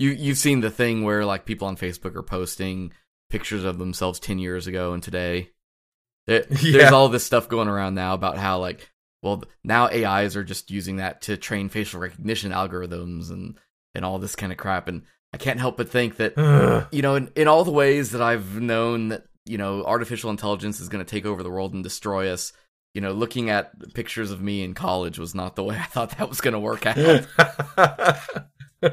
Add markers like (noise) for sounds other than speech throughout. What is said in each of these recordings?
you you've seen the thing where like people on Facebook are posting pictures of themselves 10 years ago and today. There- (laughs) There's all this stuff going around now about how like well now AIs are just using that to train facial recognition algorithms and and all this kind of crap and I can't help but think that Ugh. you know, in, in all the ways that I've known that, you know, artificial intelligence is going to take over the world and destroy us, you know, looking at pictures of me in college was not the way (laughs) I thought that was going to work out. (laughs)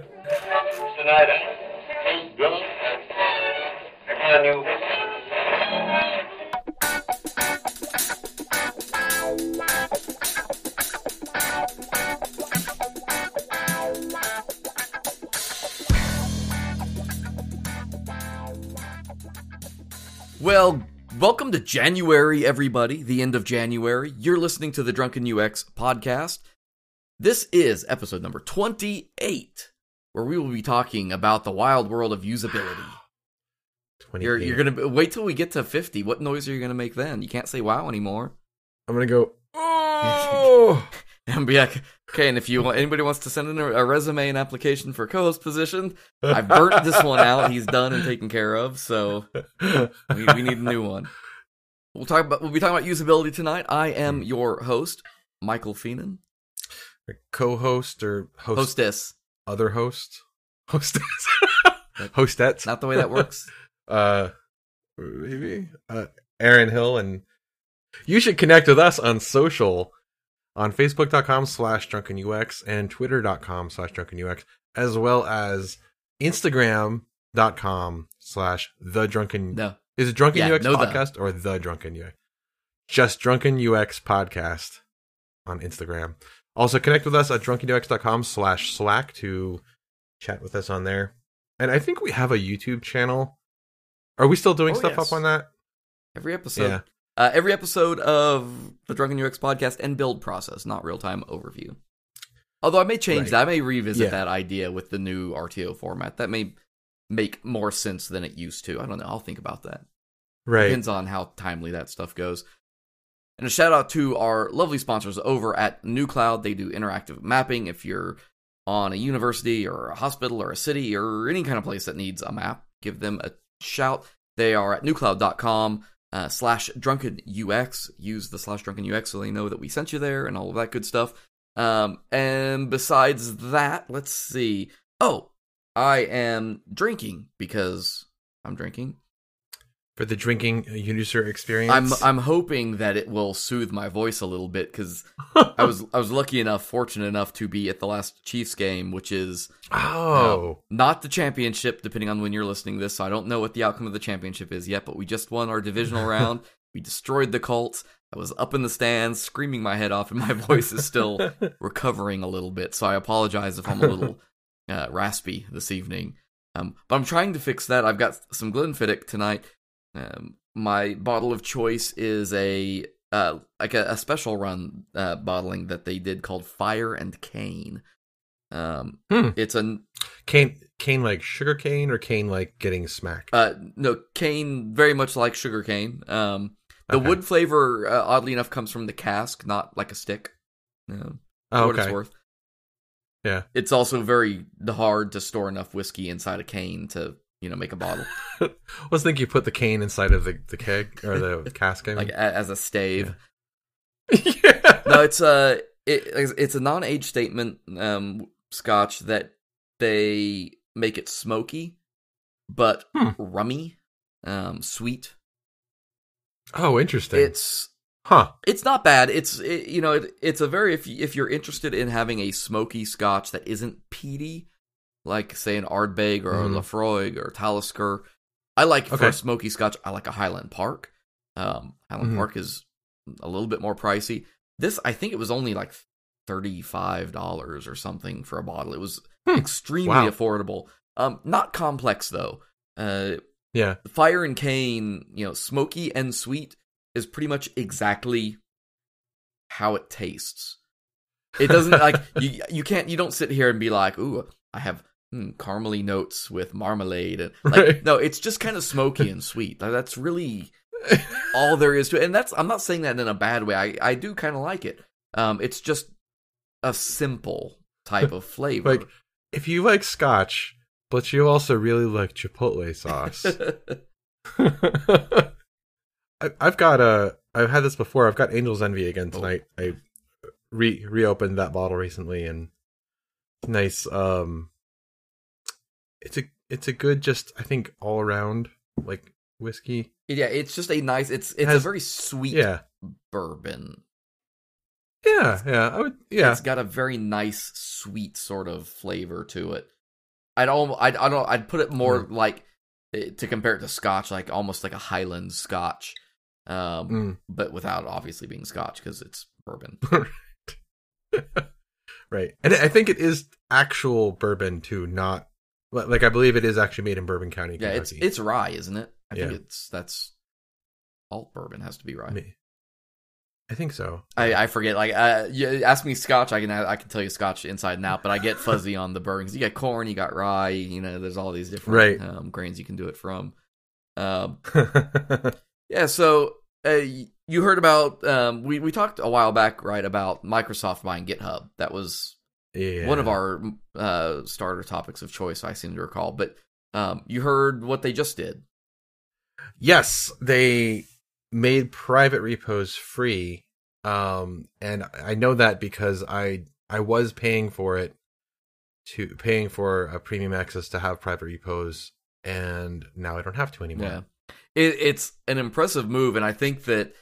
Well, welcome to January, everybody, the end of January. You're listening to the Drunken UX podcast. This is episode number 28, where we will be talking about the wild world of usability. (sighs) You're, you're going to wait till we get to 50. What noise are you going to make then? You can't say wow anymore. I'm gonna go. (laughs) Oh, and be like, okay, and if you want, anybody wants to send in a, a resume and application for co-host position, (laughs) I've burnt this one out. He's done and taken care of, so (laughs) we, we need a new one. We'll talk about we'll be talking about usability tonight. I am hmm. your host, Michael Fienen, co-host or host, hostess. Other hosts host, (laughs) hostess, hostess. Not the way that works. (laughs) uh, maybe uh, Aaron Hill, and you should connect with us on social on Facebook.com slash drunken UX and Twitter.com slash drunkenux as well as Instagram.com slash the drunken No, Is it Drunken Yeah, UX no the. podcast or the Drunken UX? Just Drunken UX podcast on Instagram. Also connect with us at drunkenux.com slash slack to chat with us on there. And I think we have a YouTube channel. Are we still doing Oh, stuff yes. up on that? every episode. Yeah. Uh, every episode of the Drunken UX podcast and build process, not real time overview. Although I may change Right. that. I may revisit Yeah. that idea with the new RTO format. That may make more sense than it used to. I don't know. I'll think about that. Right. Depends on how timely that stuff goes. And a shout out to our lovely sponsors over at nuCloud. They do interactive mapping. If you're on a university or a hospital or a city or any kind of place that needs a map, give them a shout. They are at nucloud.com uh, slash drunken UX. Use the slash drunken UX so they know that we sent you there and all of that good stuff. Um, and besides that, let's see. Oh, I am drinking because I'm drinking. For the drinking user experience. I'm I'm hoping that it will soothe my voice a little bit because (laughs) I was I was lucky enough, fortunate enough to be at the last Chiefs game, which is Oh. not the championship, depending on when you're listening to this. So I don't know what the outcome of the championship is yet, but we just won our divisional (laughs) round. We destroyed the Colts. I was up in the stands screaming my head off, and my (laughs) voice is still recovering a little bit. So I apologize if I'm a little uh, raspy this evening. Um, but I'm trying to fix that. I've got some Glenfiddich tonight. Um, my bottle of choice is a uh, like a, a special run uh, bottling that they did called Fire and Cane. Um, Hmm. it's a cane cane like sugar cane or cane like getting smacked? uh, no cane, very much like sugar cane. Um, the Okay. wood flavor, uh, oddly enough, comes from the cask, not like a stick. Um, oh, what it's worth. Yeah. It's also very hard to store enough whiskey inside a cane to, you know, make a bottle. (laughs) I was thinking you put the cane inside of the, the keg or the (laughs) cask. I like a, as a stave. yeah. (laughs) No, it's a it, it's a non-age statement um scotch that they make it smoky but Hmm. rummy, um sweet. Oh, interesting. It's huh. it's not bad. It's it, you know it, it's a very if you- if you're interested in having a smoky Scotch that isn't peaty, like say an Ardbeg or Mhm. a Laphroaig or Talisker. I like for a smoky Scotch. I like a Highland Park. Um, Highland Mhm. Park is a little bit more pricey. This I think it was only like thirty five dollars or something for a bottle. It was Hmm. extremely Wow. affordable. Um, not complex though. Uh, Yeah. fire and cane, you know, smoky and sweet is pretty much exactly how it tastes. It doesn't like (laughs) you. You can't. You don't sit here and be like, "Ooh, I have hmm, caramely notes with marmalade." And, like, Right. no, it's just kind of smoky and sweet. Like, that's really (laughs) all there is to it. And that's. I'm not saying that in a bad way. I I do kind of like it. Um, it's just a simple type of (laughs) flavor. Like, if you like scotch, but you also really like chipotle sauce. (laughs) I, I've got a. I've had this before. I've got Angel's Envy again tonight. I re reopened that bottle recently, and nice. Um, it's a it's a good, just I think all around like whiskey. yeah, it's just a nice. It's it's a Has- very sweet Yeah, bourbon. yeah, yeah. I would. Yeah, It's got a very nice, sweet sort of flavor to it. I'd almost, I'd, I don't, I'd put it more Mm. like eh, to compare it to Scotch, like almost like a Highland Scotch, um, Mm. but without obviously being Scotch because it's bourbon. (laughs) (laughs) right. And I think it is actual bourbon too, not like I believe it is actually made in Bourbon County, yeah, it's Kentucky. it's rye, isn't it? I think Yeah. it's that's alt bourbon has to be rye. Me- I think so. I, I forget. Like, uh, you ask me Scotch, I can I can tell you Scotch inside and out, but I get fuzzy on the bourbons. You got corn, you got rye. You know, there's all these different Right. um, grains you can do it from. Um, (laughs) Yeah, so uh, you heard about um, we we talked a while back, right, about Microsoft buying GitHub. That was yeah. one of our uh, starter topics of choice, I seem to recall. But um, you heard what they just did. Yes, they made private repos free. Um and I know that because I I was paying for it to paying for a premium access to have private repos and now I don't have to anymore. Yeah, it, it's an impressive move, and I think that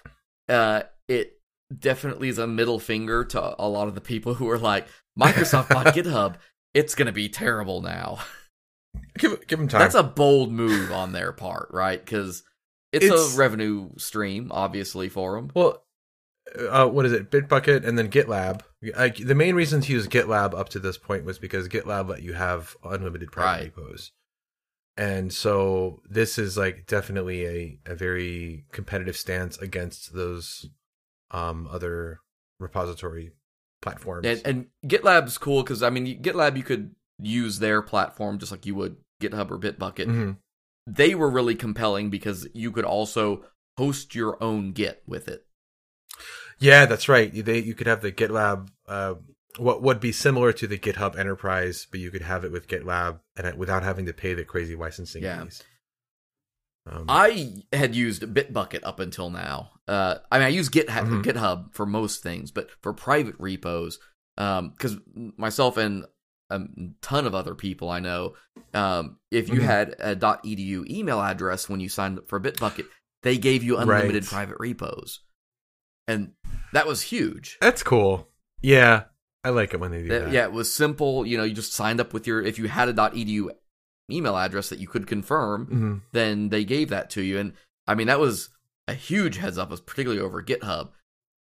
uh, it definitely is a middle finger to a lot of the people who are like, Microsoft bought (laughs) GitHub. It's gonna be terrible now. Give give them time. That's a bold move on their part, right? Because it's, It's- a revenue stream, obviously, for them. Well, uh, what is it? Bitbucket and then GitLab. Like the main reason to use GitLab up to this point was because GitLab let you have unlimited private Right. repos, and so this is like definitely a a very competitive stance against those um other repository platforms. And, and GitLab's cool because I mean, GitLab you could use their platform just like you would GitHub or Bitbucket. Mhm. They were really compelling because you could also host your own Git with it. Yeah, that's right. They you could have the GitLab. Uh, what would be similar to the GitHub Enterprise, but you could have it with GitLab and it, without having to pay the crazy licensing Yeah. fees. Um, I had used Bitbucket up until now. Uh, I mean, I use Git Mhm. GitHub for most things, but for private repos, because myself and a ton of other people I know, um, if you Mhm. had a .edu email address when you signed up for Bitbucket, they gave you unlimited Right. private repos, and that was huge. That's cool. Yeah, I like it when they do that. yeah, it was simple. You know, you just signed up with your if you had a .edu email address that you could confirm, Mhm. then they gave that to you. And I mean, that was a huge heads up, was particularly over GitHub.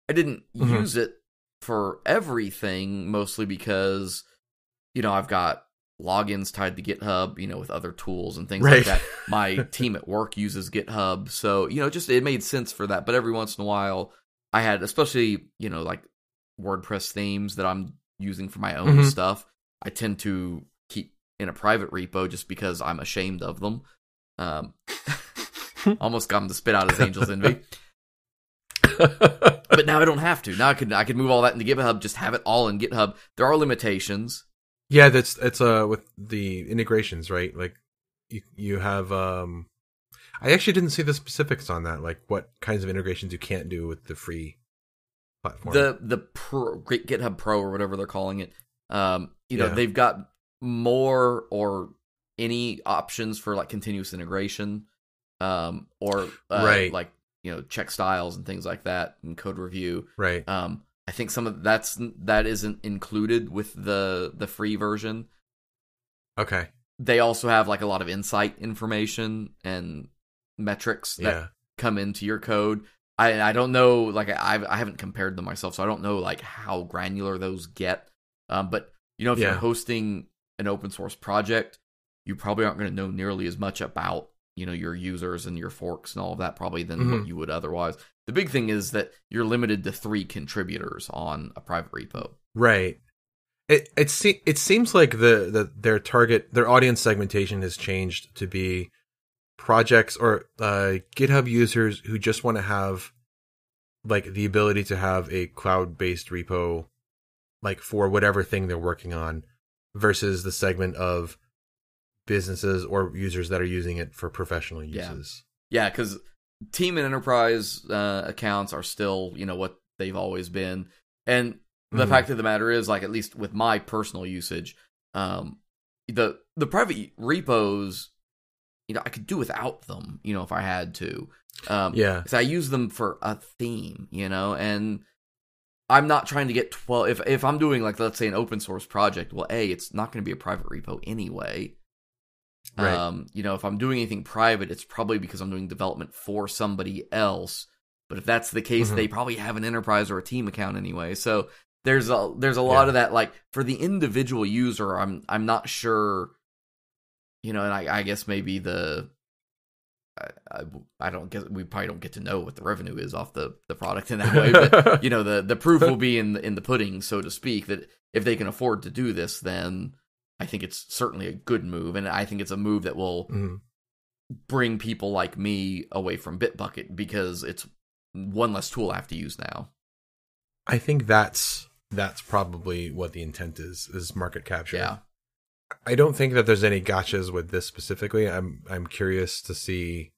I didn't Mhm. use it for everything, mostly because, you know, I've got logins tied to GitHub, you know, with other tools and things Right. like that. (laughs) My team at work uses GitHub. So, you know, just it made sense for that. But every once in a while, I had, especially, you know, like WordPress themes that I'm using for my own Mhm. stuff, I tend to in a private repo just because I'm ashamed of them. Um, (laughs) almost got him to spit out his Angel's Envy, (laughs) but now I don't have to. Now I could I could move all that into GitHub, just have it all in GitHub. There are limitations. yeah, that's it's uh with the integrations, right? Like you you have um I actually didn't see the specifics on that, like what kinds of integrations you can't do with the free platform. The the pro, GitHub Pro or whatever they're calling it. Um, you know Yeah. they've got more or any options for like continuous integration, um, or uh, Right. like you know check styles and things like that and code review. right. Um, I think some of that's that isn't included with the the free version. Okay. They also have like a lot of insight information and metrics that Yeah. come into your code. I I don't know like I I haven't compared them myself, so I don't know like how granular those get. Um, but you know if Yeah. you're hosting an open source project, you probably aren't going to know nearly as much about you know your users and your forks and all of that probably than what Mhm. you would otherwise. The big thing is that you're limited to three contributors on a private repo. Right. It it se- it seems like the, the their target their audience segmentation has changed to be projects or uh, GitHub users who just want to have like the ability to have a cloud based repo like for whatever thing they're working on versus the segment of businesses or users that are using it for professional uses. Yeah, because team and enterprise uh, accounts are still, you know, what they've always been. And the Mhm. fact of the matter is, like, at least with my personal usage, um, the the private repos, you know, I could do without them, you know, if I had to. Um, Yeah. because I use them for a theme, you know, and I'm not trying to get twelve. If if I'm doing like let's say an open source project, well, a it's not going to be a private repo anyway. Right. Um, you know, if I'm doing anything private, it's probably because I'm doing development for somebody else. But if that's the case, Mhm. they probably have an enterprise or a team account anyway. So there's a there's a lot Yeah. of that. Like for the individual user, I'm I'm not sure. You know, and I, I guess maybe the I, I, I don't guess we probably don't get to know what the revenue is off the, the product in that way, but (laughs) you know the the proof will be in the, in the pudding, so to speak. That if they can afford to do this, then I think it's certainly a good move, and I think it's a move that will Mhm. bring people like me away from Bitbucket because it's one less tool I have to use now. I think that's that's probably what the intent is is market capture. Yeah, I don't think that there's any gotchas with this specifically. I'm I'm curious to see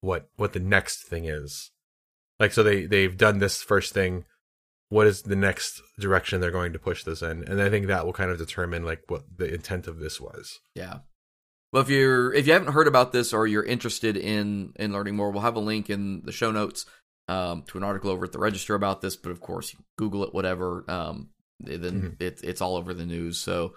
what what the next thing is. Like so they they've done this first thing. What is the next direction they're going to push this in? And I think that will kind of determine like what the intent of this was. yeah. Well, if you're if you haven't heard about this or you're interested in in learning more, we'll have a link in the show notes um, to an article over at the Register about this. But of course, Google it, whatever. Um, then Mhm. it, it's all over the news. So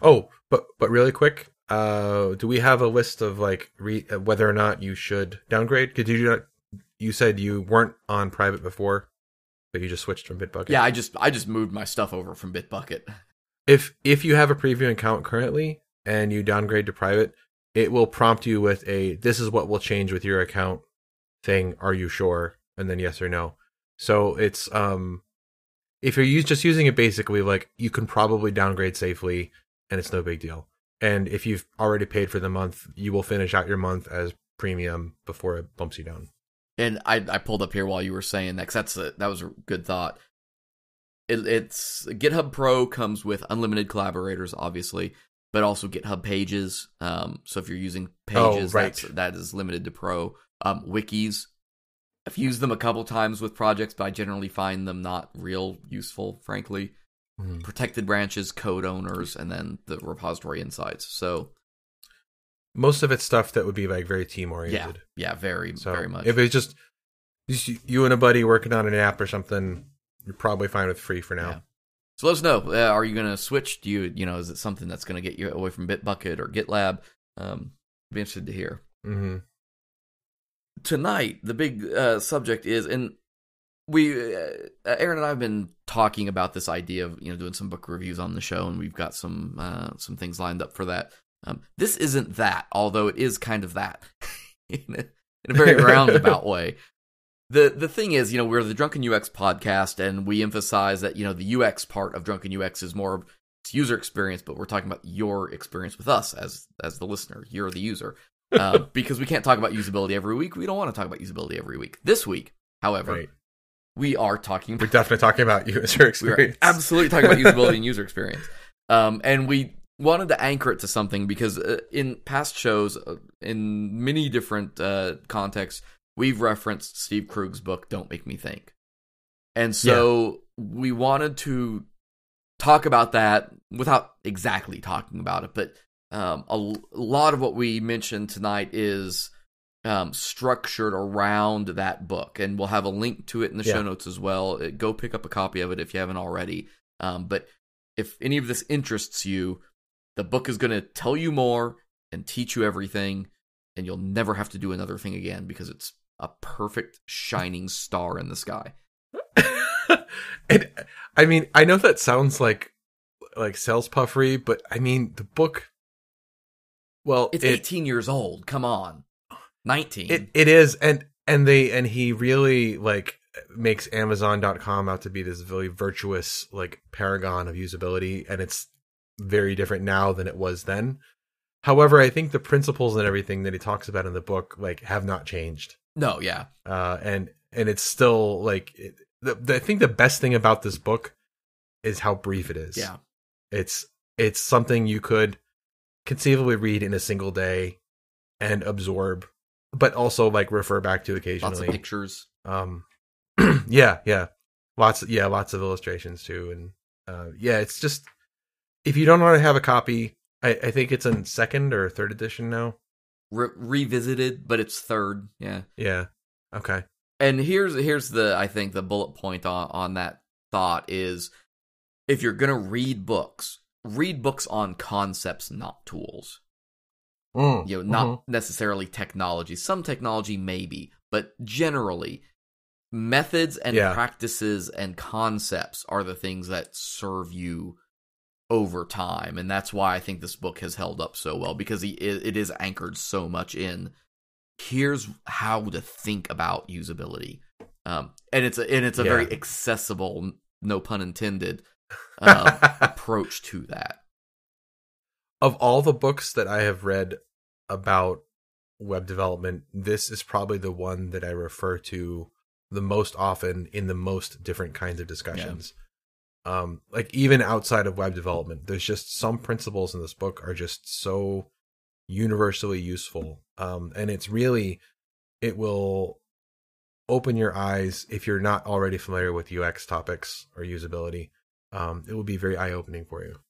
Oh, but but really quick, uh, do we have a list of like re- uh, whether or not you should downgrade? Because you not, you said you weren't on private before, but you just switched from Bitbucket. yeah, I just I just moved my stuff over from Bitbucket. if if you have a preview account currently and you downgrade to private, it will prompt you with a "This is what will change with your account" thing. Are you sure? And then yes or no. So it's um, if you're use, just using it basically, like you can probably downgrade safely, and it's no big deal. And if you've already paid for the month, you will finish out your month as premium before it bumps you down. And I I pulled up here while you were saying that 'cause that's a, that was a good thought. It, it's GitHub Pro comes with unlimited collaborators, obviously, but also GitHub Pages. Um, so if you're using Oh, Pages, right. that's, that is limited to Pro. Um, wikis, I've used them a couple times with projects, but I generally find them not real useful, frankly. Mhm. Protected branches, code owners, and then the repository insights. So Most of it's stuff that would be like very team oriented. yeah, yeah, very, So very much. If it's just you and a buddy working on an app or something, you're probably fine with free for now. Yeah. So let us know. Uh, are you going to switch? Do you, you know, is it something that's going to get you away from Bitbucket or GitLab? Um, be interested to hear. hmm Tonight, the big uh, subject is, and we, uh, Aaron and I have been talking about this idea of you know doing some book reviews on the show, and we've got some uh, some things lined up for that. Um, this isn't that, although it is kind of that (laughs) in, a, in a very roundabout way. (laughs) The the thing is, you know, we're the Drunken UX podcast, and we emphasize that you know the UX part of Drunken UX is more of it's user experience, but we're talking about your experience with us as as the listener. You're the user, (laughs) uh, because we can't talk about usability every week. We don't want to talk about usability every week. This week, however, Right. We are talking We're definitely talking about (laughs) user experience. absolutely talking about usability (laughs) and user experience. Um, and we wanted to anchor it to something because uh, in past shows, uh, in many different uh, contexts, we've referenced Steve Krug's book, Don't Make Me Think. And so we wanted to talk about that without exactly talking about it, but um, a lot of what we mentioned tonight is um, structured around that book, and we'll have a link to it in the Yeah. show notes as well. Uh, Go pick up a copy of it if you haven't already. Um, but if any of this interests you, the book is going to tell you more and teach you everything, and you'll never have to do another thing again because it's a perfect shining star in the sky. (laughs) and I mean, I know that sounds like like sales puffery, but I mean the book. Well, It's it, 18 years old. Come on, 19. it it is, and and they and he really like makes Amazon.com out to be this really virtuous like paragon of usability, and it's very different now than it was then. However, I think the principles and everything that he talks about in the book like have not changed. no, yeah, uh, and and it's still like it, the, the I think the best thing about this book is how brief it is. yeah. it's it's something you could conceivably read in a single day and absorb, but also like refer back to occasionally. Lots of pictures. Um, (clears throat) yeah, yeah, lots, yeah, lots of illustrations too, and uh, yeah, it's just if you don't want to have a copy, I, I think it's in second or third edition now. Re- revisited, but it's third. Yeah. Yeah, okay, and here's here's the I think the bullet point on on that thought is if you're gonna read books, read books on concepts, not tools. Mm, You know, not mhm. necessarily technology. Some technology maybe, but generally methods and Yeah. practices and concepts are the things that serve you over time and that's why i think this book has held up so well because he, it it is anchored so much in here's how to think about usability um and it's a and it's a very accessible no pun intended (laughs) um, approach to that of all the books that I have read about web development, this is probably the one that I refer to the most often in the most different kinds of discussions. Um, like even outside of web development, there's just some principles in this book are just so universally useful. Um, and it's really, it will open your eyes if you're not already familiar with UX topics or usability. Um, it will be very eye opening for you.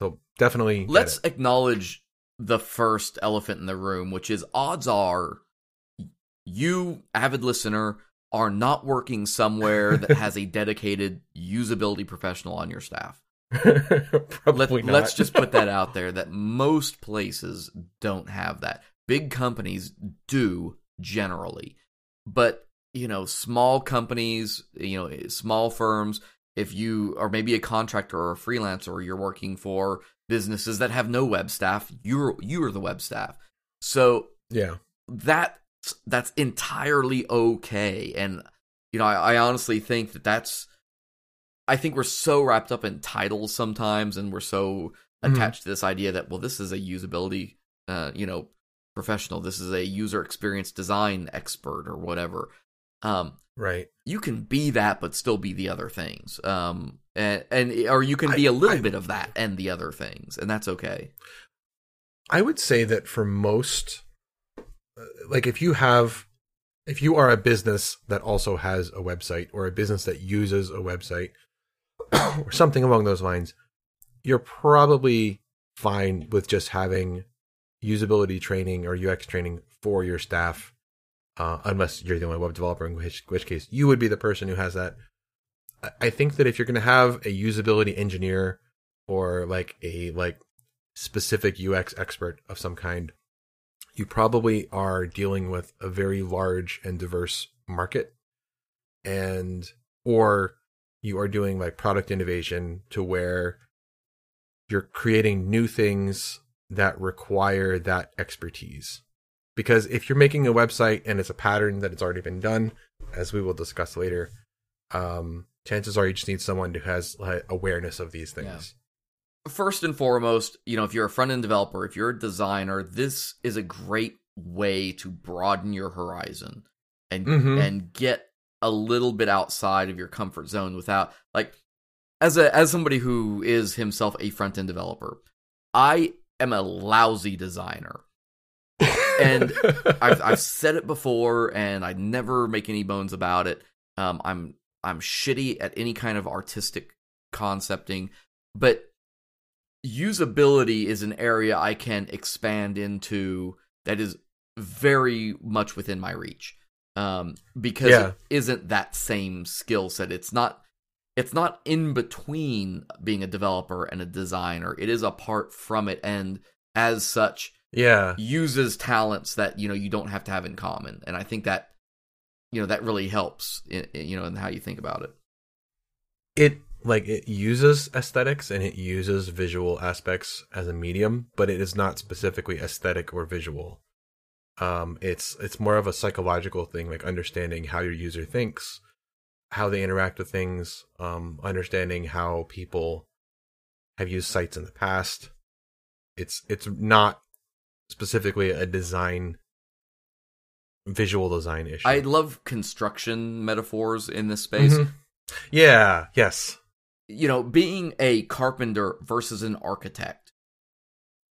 So definitely, let's acknowledge the first elephant in the room, which is odds are you, avid listener, are not working somewhere that has a (laughs) dedicated usability professional on your staff. Probably Let, not. let's just put that (laughs) out there that most places don't have that. Big companies do generally, but you know, small companies, you know, small firms, if you are maybe a contractor or a freelancer, you're working for businesses that have no web staff, you're you're the web staff. So yeah. that that's entirely okay and you know I, I honestly think that that's i think we're so wrapped up in titles sometimes and we're so Mhm. attached to this idea that well this is a usability uh you know professional this is a user experience design expert or whatever um Right. you can be that but still be the other things. Um and, and or you can be I- a little I- bit of that and the other things and that's okay. I would say that for most, uh, like if you have, if you are a business that also has a website or a business that uses a website (coughs) or something along those lines, you're probably fine with just having usability training or UX training for your staff, uh, unless you're the only web developer, in which, which case you would be the person who has that. I- think that if you're going to have a usability engineer or like a like specific UX expert of some kind, you probably are dealing with a very large and diverse market and or you are doing like product innovation to where you're creating new things that require that expertise. Because if you're making a website and it's a pattern that it's already been done, as we will discuss later, um, chances are you just need someone who has like, awareness of these things. first and foremost, you know, if you're a front end developer, if you're a designer, this is a great way to broaden your horizon and Mhm. and get a little bit outside of your comfort zone without like as a as somebody who is himself a front end developer, I am a lousy designer. And (laughs) I've I've said it before, and I never make any bones about it. Um, I'm I'm shitty at any kind of artistic concepting, but usability is an area I can expand into that is very much within my reach. Um, because Yeah. it isn't that same skill set. It's not it's not in between being a developer and a designer. It is apart from it and as such yeah. uses talents that you know you don't have to have in common. And i think that you know that really helps in, you know in how you think about it. It like it uses aesthetics and it uses visual aspects as a medium but it is not specifically aesthetic or visual. Um it's it's more of a psychological thing like understanding how your user thinks how they interact with things um understanding how people have used sites in the past. It's it's not specifically a design visual design issue i love construction metaphors in this space Mhm. yeah yes you know being a carpenter versus an architect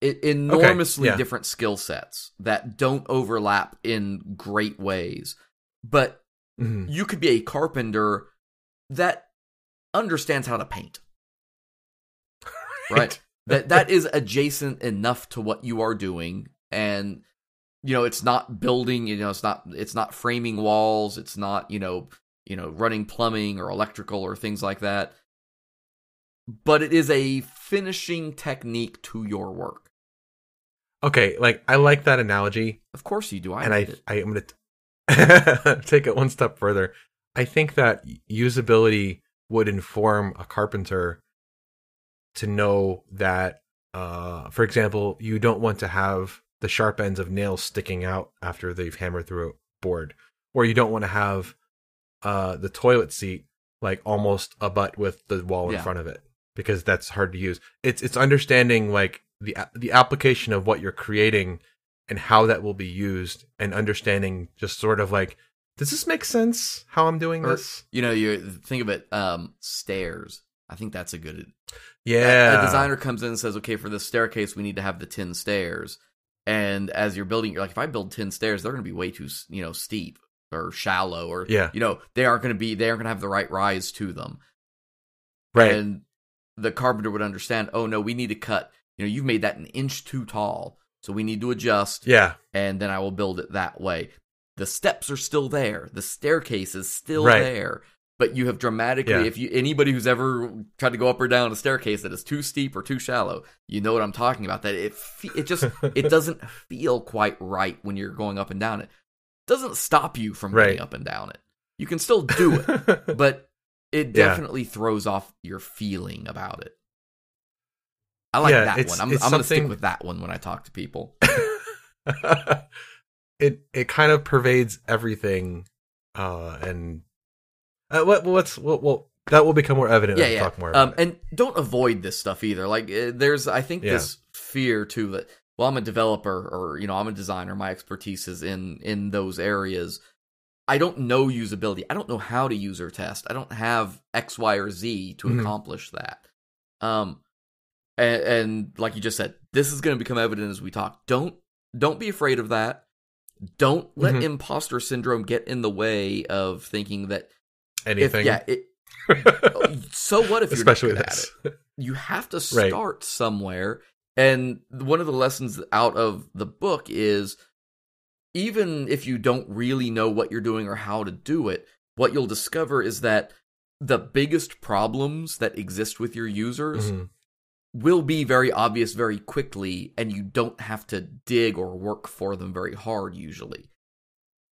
e- enormously yeah. different skill sets that don't overlap in great ways. But Mhm. you could be a carpenter that understands how to paint. (laughs) Right. That that is adjacent enough to what you are doing. And you know it's not building you know it's not it's not framing walls. It's not you know you know running plumbing or electrical or things like that. But it is a finishing technique to your work. Okay, like I like that analogy, of course you do. I and I it. I am going to take it one step further. I think that usability would inform a carpenter to know that, uh, for example, you don't want to have the sharp ends of nails sticking out after they've hammered through a board, or you don't want to have uh, the toilet seat like almost a butt with the wall in Yeah. front of it because that's hard to use. It's it's understanding like the the application of what you're creating and how that will be used, and understanding just sort of like, does this make sense? How I'm doing Or- this? you know you think of it um stairs i think that's a good Yeah, a designer comes in and says, okay, for this staircase, we need to have the 10 stairs. And as you're building, you're like, if I build 10 stairs, they're going to be way too, you know, steep or shallow or, Yeah. you know, they aren't going to be, they aren't going to have the right rise to them. right. And the carpenter would understand, oh no, we need to cut, you know, you've made that an inch too tall. So we need to adjust yeah, and then I will build it that way. The steps are still there. The staircase is still Right. there. But you have dramatically, Yeah. if you anybody who's ever tried to go up or down a staircase that is too steep or too shallow, you know what I'm talking about. That it fe- it just (laughs) it doesn't feel quite right when you're going up and down it. Doesn't stop you from Right. getting up and down it. You can still do it, (laughs) but it Yeah. definitely throws off your feeling about it. I like Yeah, that it's- one. I'm, I'm going to stick with that one when I talk to people. (laughs) it it kind of pervades everything, uh, and uh, well, let's well, well that will become more evident yeah, as we yeah. talk more. About Um, and don't avoid this stuff either. Like, uh, there's, I think, Yeah. this fear too that, well, I'm a developer or you know, I'm a designer. My expertise is in in those areas. I don't know usability. I don't know how to user test. I don't have X, Y, or Z to Mhm. accomplish that. Um, and, and like you just said, this is going to become evident as we talk. Don't don't be afraid of that. Don't let Mhm. imposter syndrome get in the way of thinking that if anything, yeah, it, (laughs) so what if you're especially not good this. at it? You have to Right. start somewhere. And one of the lessons out of the book is even if you don't really know what you're doing or how to do it, what you'll discover is that the biggest problems that exist with your users Mhm. will be very obvious very quickly, and you don't have to dig or work for them very hard usually.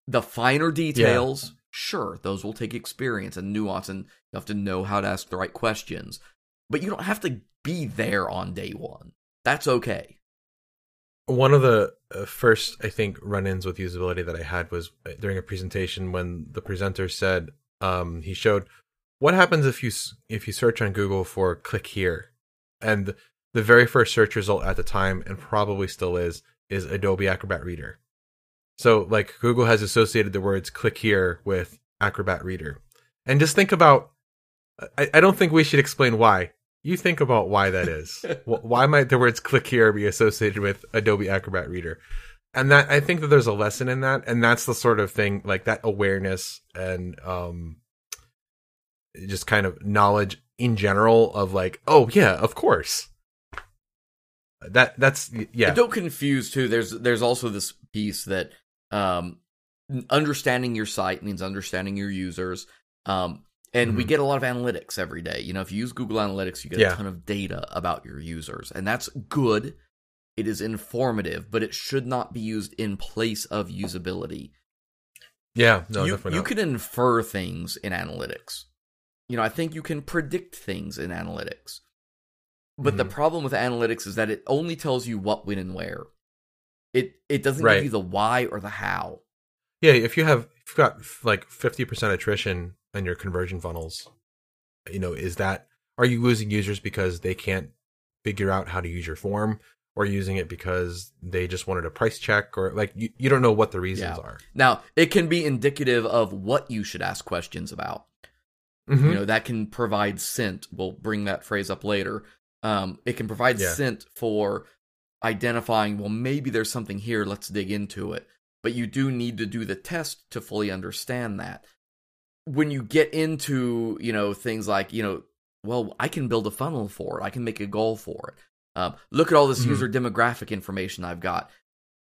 The finer details, sure, those will take experience and nuance, and you have to know how to ask the right questions. But you don't have to be there on day one. That's okay. One of the uh, first, I think, run-ins with usability that I had was uh, during a presentation when the presenter said um, he showed what happens if you if you search on Google for "click here," and the very first search result at the time, and probably still is, is Adobe Acrobat Reader. So, like Google has associated the words "click here" with Acrobat Reader, and just think about. I, I don't think we should explain why. You think about why that (laughs) is. Why might the words "click here" be associated with Adobe Acrobat Reader? And that I think that there's a lesson in that, and that's the sort of thing like that awareness and um, just kind of knowledge in general of like, oh yeah, of course. That that's yeah, And don't confuse too. There's there's also this piece that um, understanding your site means understanding your users. Um, and we Mhm. get a lot of analytics every day. You know, if you use Google Analytics, you get Yeah. a ton of data about your users, and that's good. It is informative, but it should not be used in place of usability. yeah, no, you definitely you not. can infer things in analytics. You know, I think you can predict things in analytics. But the Mhm. problem with analytics is that it only tells you what, when, and where. It it doesn't Right. give you the why or the how. Yeah, if you have if you've got like fifty percent attrition in your conversion funnels, you know, is that are you losing users because they can't figure out how to use your form, or using it because they just wanted a price check, or like you, you don't know what the reasons Yeah. are. Now, it can be indicative of what you should ask questions about. Mhm. You know, that can provide scent. We'll bring that phrase up later. Um, it can provide Yeah. scent for identifying, well, maybe there's something here, let's dig into it. But you do need to do the test to fully understand that. When you get into, you know, things like, you know, well, I can build a funnel for it, I can make a goal for it. Um, look at all this Mhm. user demographic information I've got.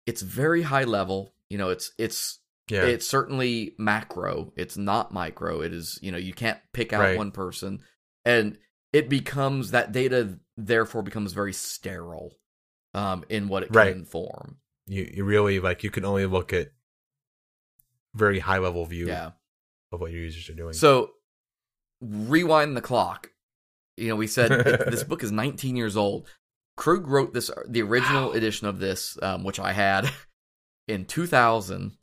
It's very high level. You know, it's it's Yeah. it's certainly macro. It's not micro. It is, you know, you can't pick out Right. one person. And it becomes that data therefore becomes very sterile um in what it can Right. inform. you you really like you can only look at very high level view Yeah. of what your users are doing. So rewind the clock. You know, we said it- this (laughs) book is 19 years old. Krug wrote this the original Wow. edition of this um which I had (laughs) in 2000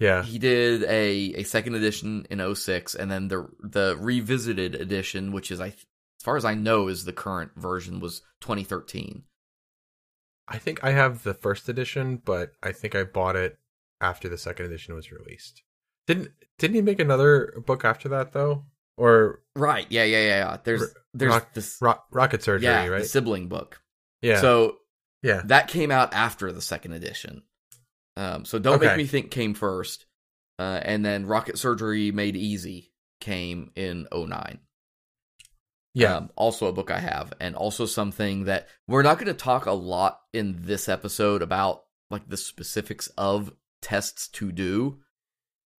yeah. he did a, a second edition in 06 and then the the revisited edition which is I as far as I know is the current version was 2013. I think I have the first edition, but I think I bought it after the second edition was released. Didn't didn't he make another book after that though? Or Right. Yeah, yeah, yeah, yeah. There's R- there's Rock- this ro- Rocket Surgery, yeah, the right? sibling book. yeah. So yeah. that came out after the second edition. Um so Don't Make Me Think came first. Uh and then Rocket Surgery Made Easy came in 09. Yeah. Um, also a book I have, and also something that we're not going to talk a lot in this episode about, like the specifics of tests to do.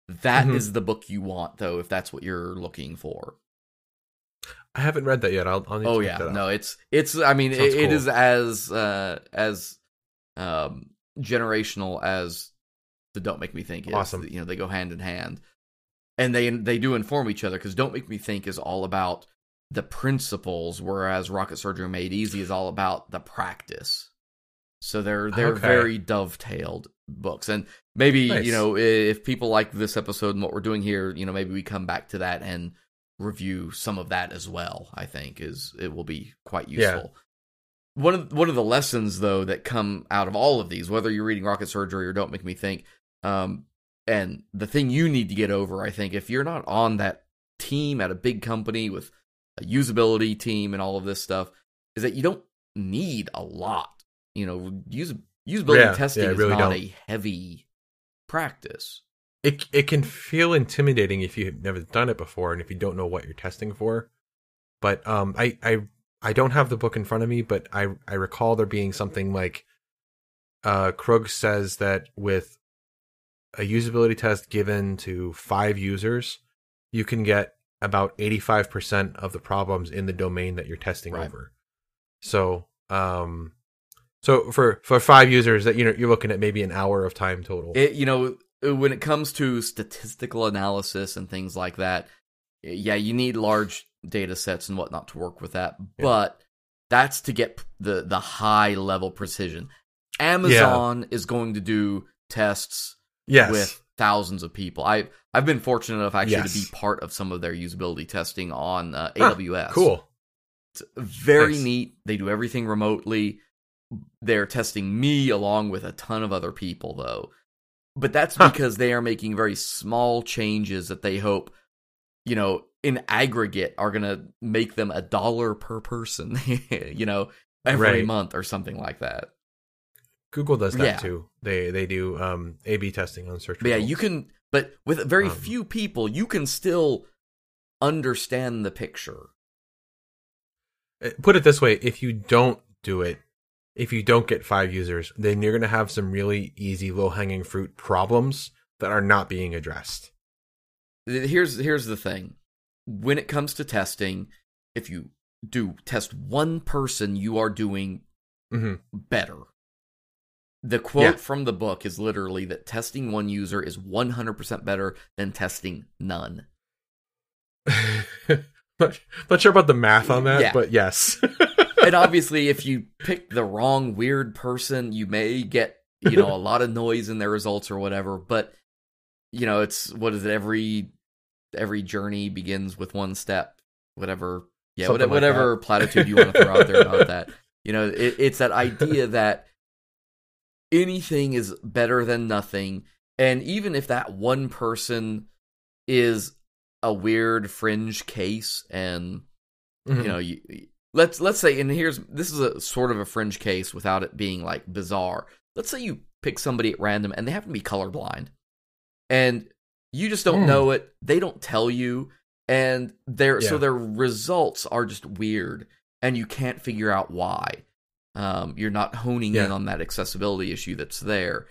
That is Mhm. the book you want, though, if that's what you're looking for. I haven't read that yet. I'll, I'll need Oh to yeah, that no, it's it's. I mean, it, it cool. is as uh, as um, generational as the "Don't Make Me Think" is. Awesome. You know, they go hand in hand, and they they do inform each other because "Don't Make Me Think" is all about the principles, whereas "Rocket Surgery Made Easy" is all about the practice. So they're they're Okay. very dovetailed books, and maybe Nice. you know if people like this episode and what we're doing here, you know maybe we come back to that and review some of that as well. I think is it will be quite Yeah. useful. One of one of the lessons though that come out of all of these, whether you're reading Rocket Surgery or Don't Make Me Think, um, and the thing you need to get over, I think, if you're not on that team at a big company with usability team and all of this stuff, is that you don't need a lot. You know, use usability Yeah, testing yeah, I is really not don't. a heavy practice. It it can feel intimidating if you've never done it before and if you don't know what you're testing for. But um, I I I don't have the book in front of me, but I I recall there being something like, uh, Krug says that with a usability test given to five users, you can get about eighty five percent of the problems in the domain that you're testing Right. over. So um, so for for five users, that you know you're looking at maybe an hour of time total. It, you know, when it comes to statistical analysis and things like that, yeah, you need large data sets and whatnot to work with that. Yeah. But that's to get the the high level precision. Amazon is going to do tests yes. with thousands of people. I I've been fortunate enough actually Yes. to be part of some of their usability testing on uh, Huh, AWS. Cool. It's very Nice. neat. They do everything remotely. They're testing me along with a ton of other people, though. But that's Huh. because they are making very small changes that they hope, you know, in aggregate are going to make them a dollar per person, (laughs) you know, every Right. month or something like that. Google does that Yeah. too. They they do um A B testing on search But yeah, you can, but with very Um, few people, you can still understand the picture. Uh, put it this way, if you don't do it, if you don't get five users, then you're going to have some really easy low hanging fruit problems that are not being addressed. here's here's the thing when it comes to testing if you do test one person you are doing hmm better the quote Yeah. from the book is literally that testing one user is 100% better than testing none (laughs) not, not sure about the math on that, Yeah. but yes. (laughs) and obviously if you pick the wrong weird person you may get you know a (laughs) lot of noise in their results or whatever but you know it's what is it every every journey begins with one step whatever yeah Something whatever, like whatever platitude you want to throw out there about that you know it, it's that idea that anything is better than nothing and even if that one person is a weird fringe case and Mhm. you know you let's let's say, and here's this is a sort of a fringe case without it being like bizarre. Let's say you pick somebody at random and they happen to be colorblind, and you just don't Hmm. know it. They don't tell you, and their so their results are just weird, and you can't figure out why. Um, you're not honing in on that accessibility issue that's there.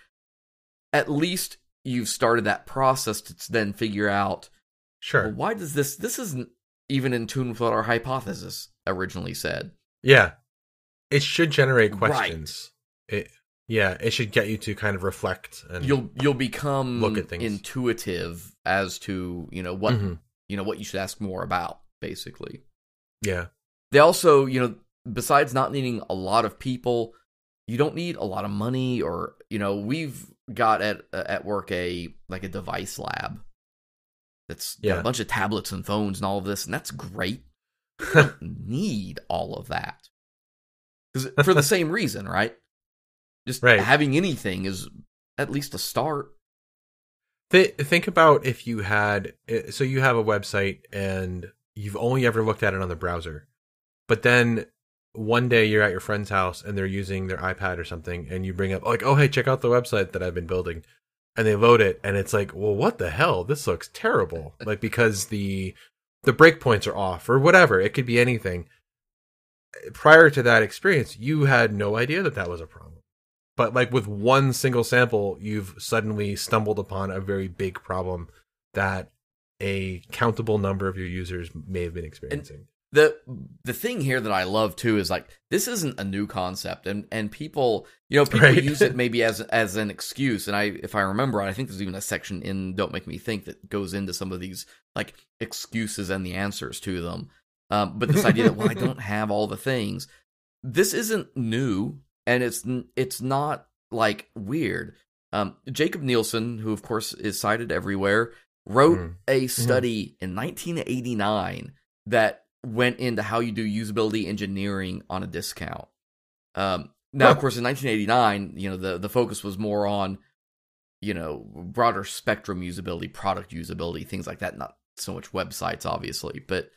At least you've started that process to then figure out Sure. well, why does this this isn't even in tune with what our hypothesis originally said Yeah. It should generate Right. questions. It yeah, it should get you to kind of reflect and you'll you'll become Look at things. intuitive as to you know what Mhm. you know what you should ask more about basically Yeah. they also you know besides not needing a lot of people you don't need a lot of money or you know we've got at at work a like a device lab that's got Yeah. a bunch of tablets and phones and all of this and that's great (laughs) you don't need all of that 'Cause (laughs) for the same reason right just Right. having anything is at least a start Th- think about if you had so you have a website and you've only ever looked at it on the browser. But then one day you're at your friend's house and they're using their iPad or something and you bring up like, "Oh, hey, check out the website that I've been building." And they load it and it's like, "Well, what the hell? This looks terrible." (laughs) like because the the breakpoints are off or whatever. It could be anything. Prior to that experience, you had no idea that that was a problem. But like with one single sample, you've suddenly stumbled upon a very big problem that a countable number of your users may have been experiencing. The the thing here that I love too is like this isn't a new concept and and people you know people Right. use it (laughs) maybe as as an excuse and I if I remember right I think there's even a section in Don't Make Me Think that goes into some of these like excuses and the answers to them um, but this idea that well I don't (laughs) have all the things this isn't new and it's it's not like weird um, Jakob Nielsen who of course is cited everywhere wrote Mm. a study in 1989 that went into how you do usability engineering on a discount. Um, now, of course, in 1989, you know the the focus was more on you know broader spectrum usability, product usability, things like that. Not so much websites, obviously, but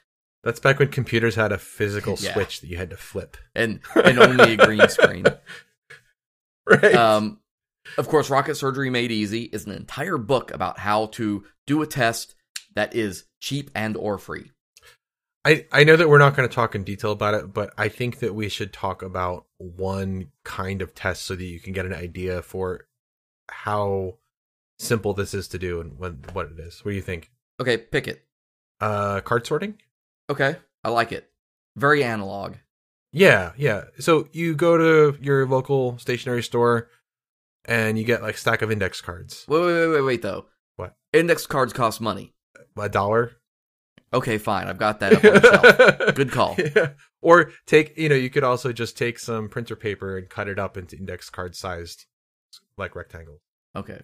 That's back when computers had a physical (laughs) Yeah. switch that you had to flip. and (laughs) and only a green screen. right. Um, of course, Rocket Surgery Made Easy is an entire book about how to do a test that is cheap and or free. I, I know that we're not going to talk in detail about it, but I think that we should talk about one kind of test so that you can get an idea for how simple this is to do and what, what it is. What do you think? Okay, pick it. Uh, card sorting? Okay, I like it. Very analog. Yeah, yeah. So you go to your local stationery store and you get like stack of index cards. Wait, wait, wait, wait, wait, though. What? Index cards cost money. A dollar. Okay, fine. I've got that up on the shelf. (laughs) Good call. Yeah. Or take, you know, you could also just take some printer paper and cut it up into index card sized like rectangles. Okay.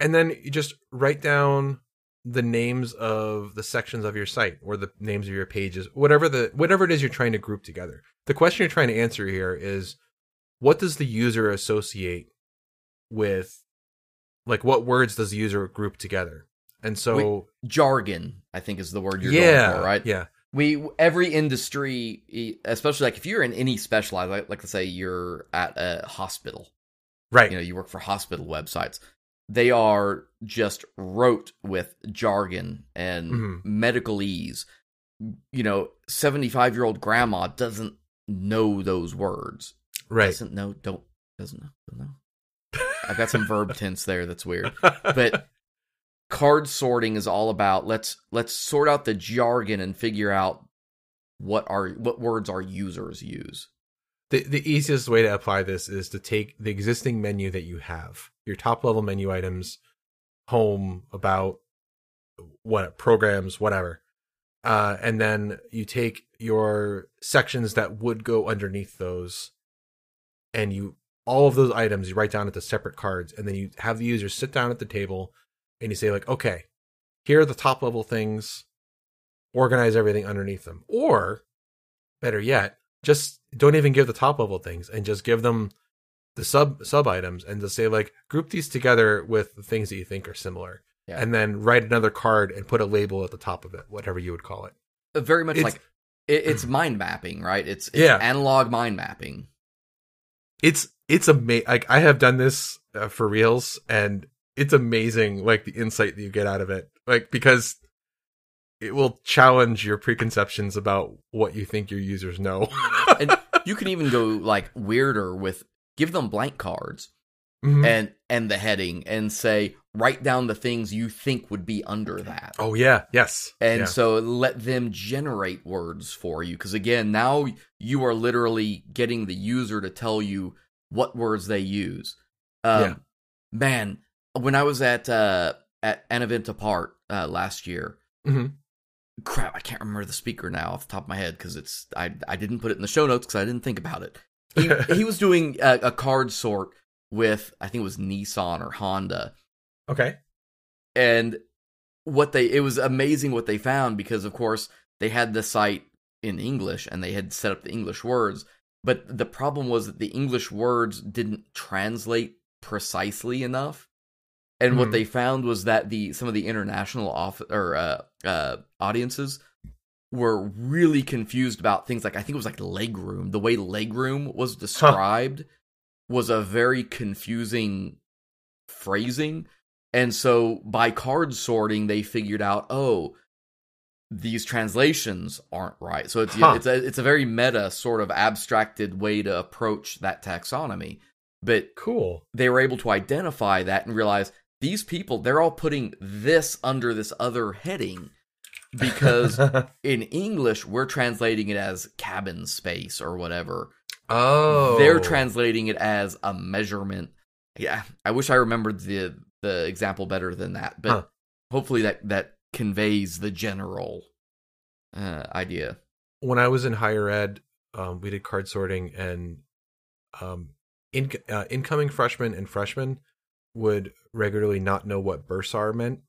And then you just write down the names of the sections of your site or the names of your pages, whatever the whatever it is you're trying to group together. The question you're trying to answer here is what does the user associate with like what words does the user group together? And so Jargon, I think, is the word you're yeah, going for, right? Yeah. We every industry, especially like if you're in any specialized, like, like let's say you're at a hospital, Right. you know, you work for hospital websites. They are just wrote with jargon and Mhm. medicalese. You know, seventy-five year old grandma doesn't know those words. right. Doesn't know. Don't doesn't know. Don't know. I've got some verb (laughs) tense there that's weird. But (laughs) card sorting is all about let's let's sort out the jargon and figure out what are what words our users use. the the easiest way to apply this is to take the existing menu that you have, your top level menu items, home, about, what programs, whatever, uh, and then you take your sections that would go underneath those, and you all of those items you write down into separate cards, and then you have the user sit down at the table, and you say like, okay, here are the top level things, organize everything underneath them, or better yet just don't even give the top level things and just give them the sub sub items and just say like group these together with the things that you think are similar Yeah. and then write another card and put a label at the top of it whatever you would call it Uh, Very much It's- like it, it's mind mapping, right? It's, it's Yeah. analog mind mapping. it's it's amazing. Like I have done this uh, for reals, and it's amazing. Like the insight that you get out of it, like because it will challenge your preconceptions about what you think your users know. (laughs) And (laughs) you can even go like weirder with give them blank cards Mhm. and and the heading and say write down the things you think would be under that. oh yeah, yes, And yeah. so let them generate words for you. Because again, now you are literally getting the user to tell you what words they use. Um, Yeah. Man, when I was at uh, at an event apart uh, last year, Mhm. crap, I can't remember the speaker now off the top of my head because it's I I didn't put it in the show notes because I didn't think about it. He, (laughs) he was doing a, a card sort with I think it was Nissan or Honda okay, and what they it was amazing what they found because of course they had the site in english and they had set up the english words but the problem was that the english words didn't translate precisely enough and what Hmm. they found was that the some of the international off or uh, uh, audiences were really confused about things like I think it was like leg room. The way leg room was described was a very confusing phrasing. And so by card sorting, they figured out, oh, these translations aren't right. So it's Huh. it's a it's a very meta sort of abstracted way to approach that taxonomy. But cool. they were able to identify that and realize these people they're all putting this under this other heading because (laughs) in English we're translating it as cabin space or whatever. oh, They're translating it as a measurement. Yeah, I wish I remembered the the example better than that, but Huh. hopefully that that conveys the general uh, idea. when I was in higher ed, um, we did card sorting, and um, in, uh, incoming freshmen and freshmen would regularly not know what bursar meant,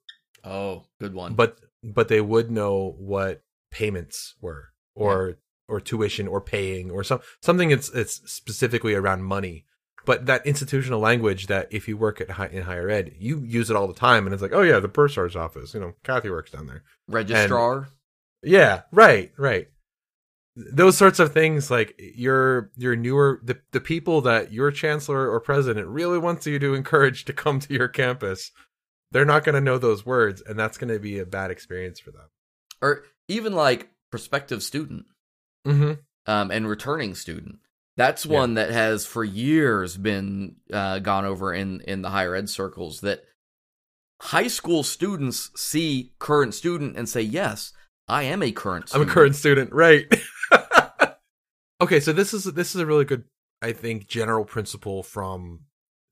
Oh, good one. but but they would know what payments were, or or tuition, or paying, or some something it's it's specifically around money. But that institutional language that if you work at high, in higher ed, you use it all the time, and it's like, oh yeah, the bursar's office. You know, Kathy works down there. registrar. Yeah, right, right. Those sorts of things, like your your newer the the people that your chancellor or president really wants you to encourage to come to your campus, they're not going to know those words, and that's going to be a bad experience for them. or even like prospective student. Mm-hmm. um, and returning student. That's Yeah. one that has for years been uh, gone over in in the higher ed circles. That high school students see current student and say, "Yes, I am a current. student. I'm a current student, right? (laughs) okay, so this is this is a really good, I think, general principle from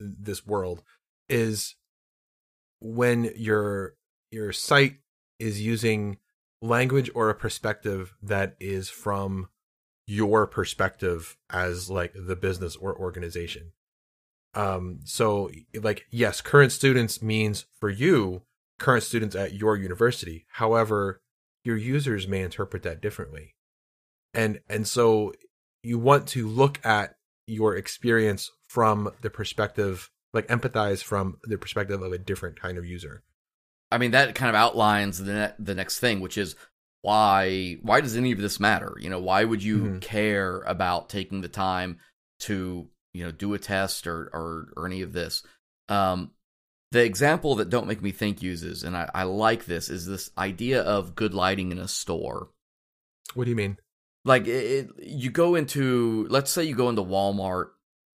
this world is when your your site is using language or a perspective that is from your perspective as like the business or organization. Um so like yes, current students means for you current students at your university. However, your users may interpret that differently. And and so you want to look at your experience from the perspective like empathize from the perspective of a different kind of user. I mean, that kind of outlines the ne- the next thing, which is why why does any of this matter? You know, why would you Mhm. care about taking the time to you know do a test or or, or any of this? Um, the example that Don't Make Me Think uses, and I, I like this, is this idea of good lighting in a store. What do you mean? Like it, it, you go into, let's say you go into Walmart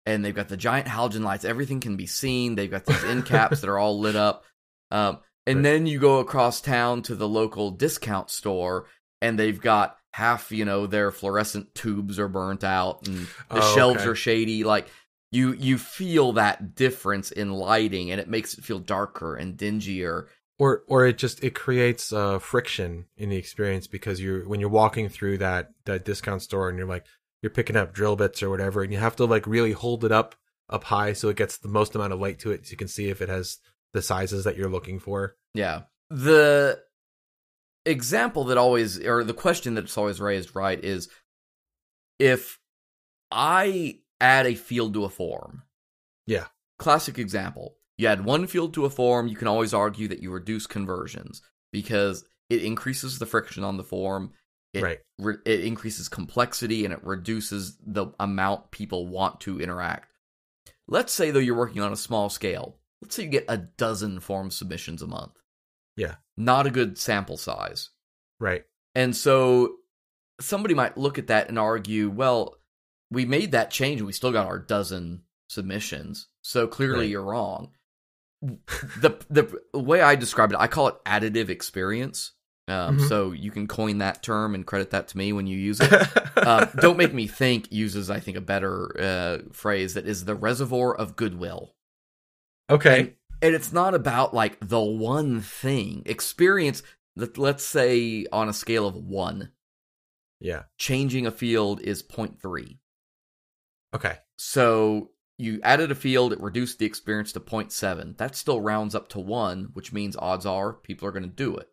and they've got the giant halogen lights. Everything can be seen. They've got these end caps that are all lit up. Um, and Right. then you go across town to the local discount store and they've got half, you know, their fluorescent tubes are burnt out and the Oh, shelves okay. are shady. Like you, you feel that difference in lighting and it makes it feel darker and dingier. Or or it just it creates uh friction in the experience because you're when you're walking through that that discount store and you're like you're picking up drill bits or whatever and you have to like really hold it up up high so it gets the most amount of light to it so you can see if it has the sizes that you're looking for. Yeah. The example that always, or the question that's always raised, right, is if I add a field to a form. Yeah. Classic example. You add one field to a form, you can always argue that you reduce conversions because it increases the friction on the form It, Right. re- it increases complexity and it reduces the amount people want to interact. Let's say though you're working on a small scale. Let's say you get a dozen form submissions a month. Yeah. Not a good sample size. Right. And so somebody might look at that and argue, well, we made that change and we still got our dozen submissions. So clearly Right. you're wrong. The the way I describe it, I call it additive experience. Um, Mhm. So you can coin that term and credit that to me when you use it. (laughs) um, don't make me think uses I think a better uh, phrase that is the reservoir of goodwill. okay. And, and it's not about like the one thing experience. let- Let's say on a scale of one, yeah. changing a field is 0.3. Okay. So you added a field, it reduced the experience to 0.7. That still rounds up to one, which means odds are people are going to do it.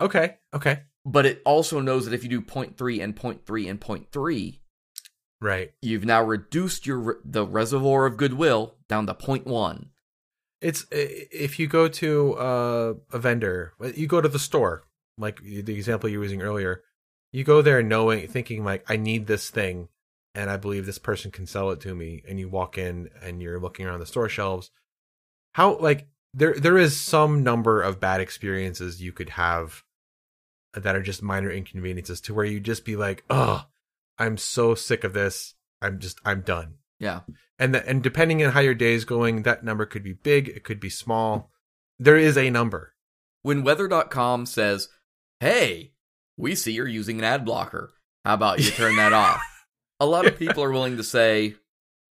Okay. Okay. But it also knows that if you do 0.3 and 0.3 and 0.3, Right. you've now reduced your the reservoir of goodwill down to 0.1. It's if you go to uh, a vendor, you go to the store, like the example you were using earlier. You go there knowing, thinking like, I need this thing, and I believe this person can sell it to me. And you walk in and you're looking around the store shelves. How like there there is some number of bad experiences you could have that are just minor inconveniences to where you just be like, oh, I'm so sick of this. I'm just I'm done Yeah. and the, and depending on how your day is going, that number could be big, it could be small. There is a number. When weather.com says, "Hey, we see you're using an ad blocker. How about you turn that (laughs) off?" A lot of (laughs) people are willing to say,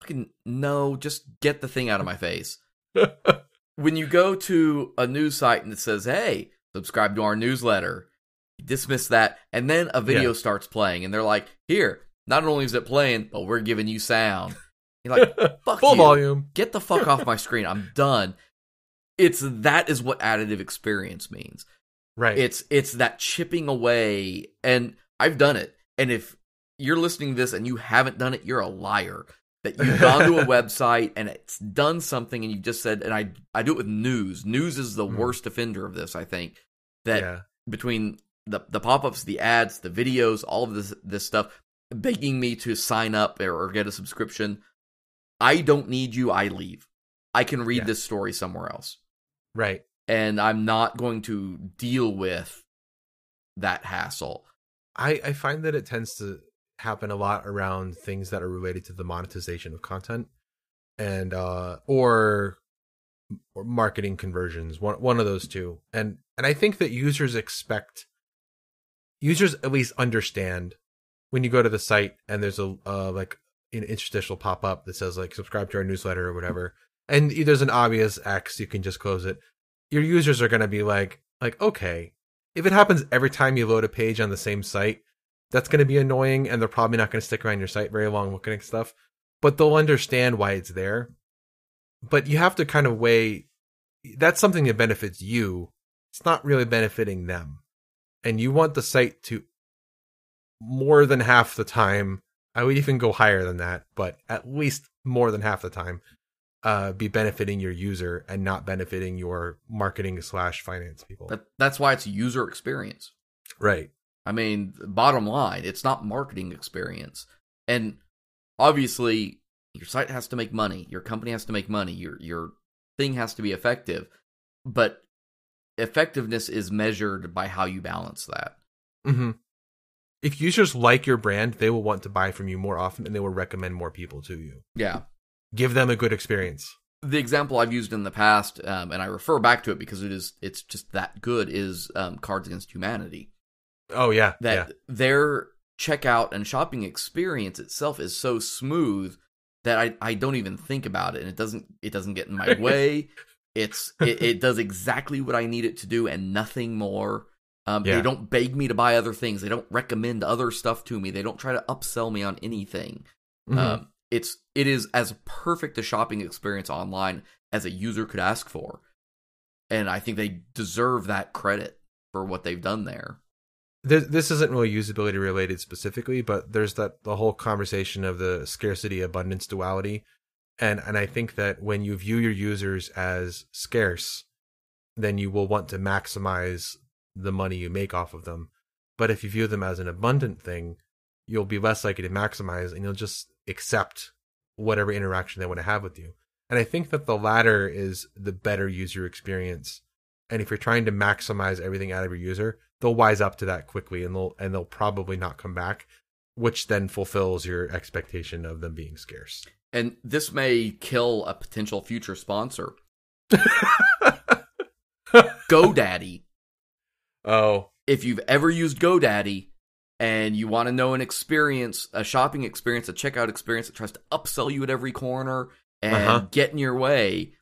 "Fucking no, just get the thing out of my face." (laughs) when you go to a news site and it says, "Hey, subscribe to our newsletter," you dismiss that, and then a video Yeah. starts playing, and they're like, "Here, not only is it playing, but we're giving you sound." You're like, (laughs) "Fuck Full you. volume. Get the fuck off my screen. I'm done." It's that is what additive experience means. Right. It's it's that chipping away, and I've done it. And if you're listening to this and you haven't done it, you're a liar. That (laughs) you've gone to a website and it's done something, and you just said, and I I do it with news. News is the Mhm. worst offender of this. I think that yeah. between the the pop ups, the ads, the videos, all of this this stuff, begging me to sign up or, or get a subscription. I don't need you. I leave. I can read Yeah. this story somewhere else Right. and I'm not going to deal with that hassle. I, I find that it tends to happen a lot around things that are related to the monetization of content and uh or or marketing conversions one one of those two. And and i think that users expect users at least understand when you go to the site and there's a uh like an interstitial pop up that says like subscribe to our newsletter or whatever. And there's an obvious x you can just close it. Your users are going to be like like okay if it happens every time you load a page on the same site that's going to be annoying and they're probably not going to stick around your site very long looking at stuff but they'll understand why it's there. But you have to kind of weigh that's something that benefits you. It's not really benefiting them. And you want the site to more than half the time i would even go higher than that but at least more than half the time uh be benefiting your user and not benefiting your marketing slash finance people. That, that's why it's user experience. right I mean, bottom line, it's not marketing experience. And obviously, your site has to make money, your company has to make money, your your thing has to be effective. But effectiveness is measured by how you balance that. hmm If users like your brand, they will want to buy from you more often and they will recommend more people to you. Yeah. Give them a good experience. the example I've used in the past, um, and I refer back to it because it is it's just that good, is um, Cards Against Humanity. Oh yeah, That yeah, their checkout and shopping experience itself is so smooth that I, I don't even think about it, and it doesn't it doesn't get in my (laughs) way. It's it, it does exactly what I need it to do and nothing more. Um, Yeah. They don't beg me to buy other things. They don't recommend other stuff to me. They don't try to upsell me on anything. Mhm. Um, it's it is as perfect a shopping experience online as a user could ask for, and I think they deserve that credit for what they've done there. This, this isn't really usability related specifically, but there's that the whole conversation of the scarcity abundance duality, and and I think that when you view your users as scarce, then you will want to maximize the money you make off of them. But if you view them as an abundant thing, you'll be less likely to maximize and you'll just accept whatever interaction they want to have with you. And I think that the latter is the better user experience. And if you're trying to maximize everything out of your user, they'll wise up to that quickly and they'll and they'll probably not come back, which then fulfills your expectation of them being scarce. And this may kill a potential future sponsor. (laughs) GoDaddy. Oh, If you've ever used GoDaddy and you want to know an experience, a shopping experience, a checkout experience that tries to upsell you at every corner and Uh-huh. get in your way,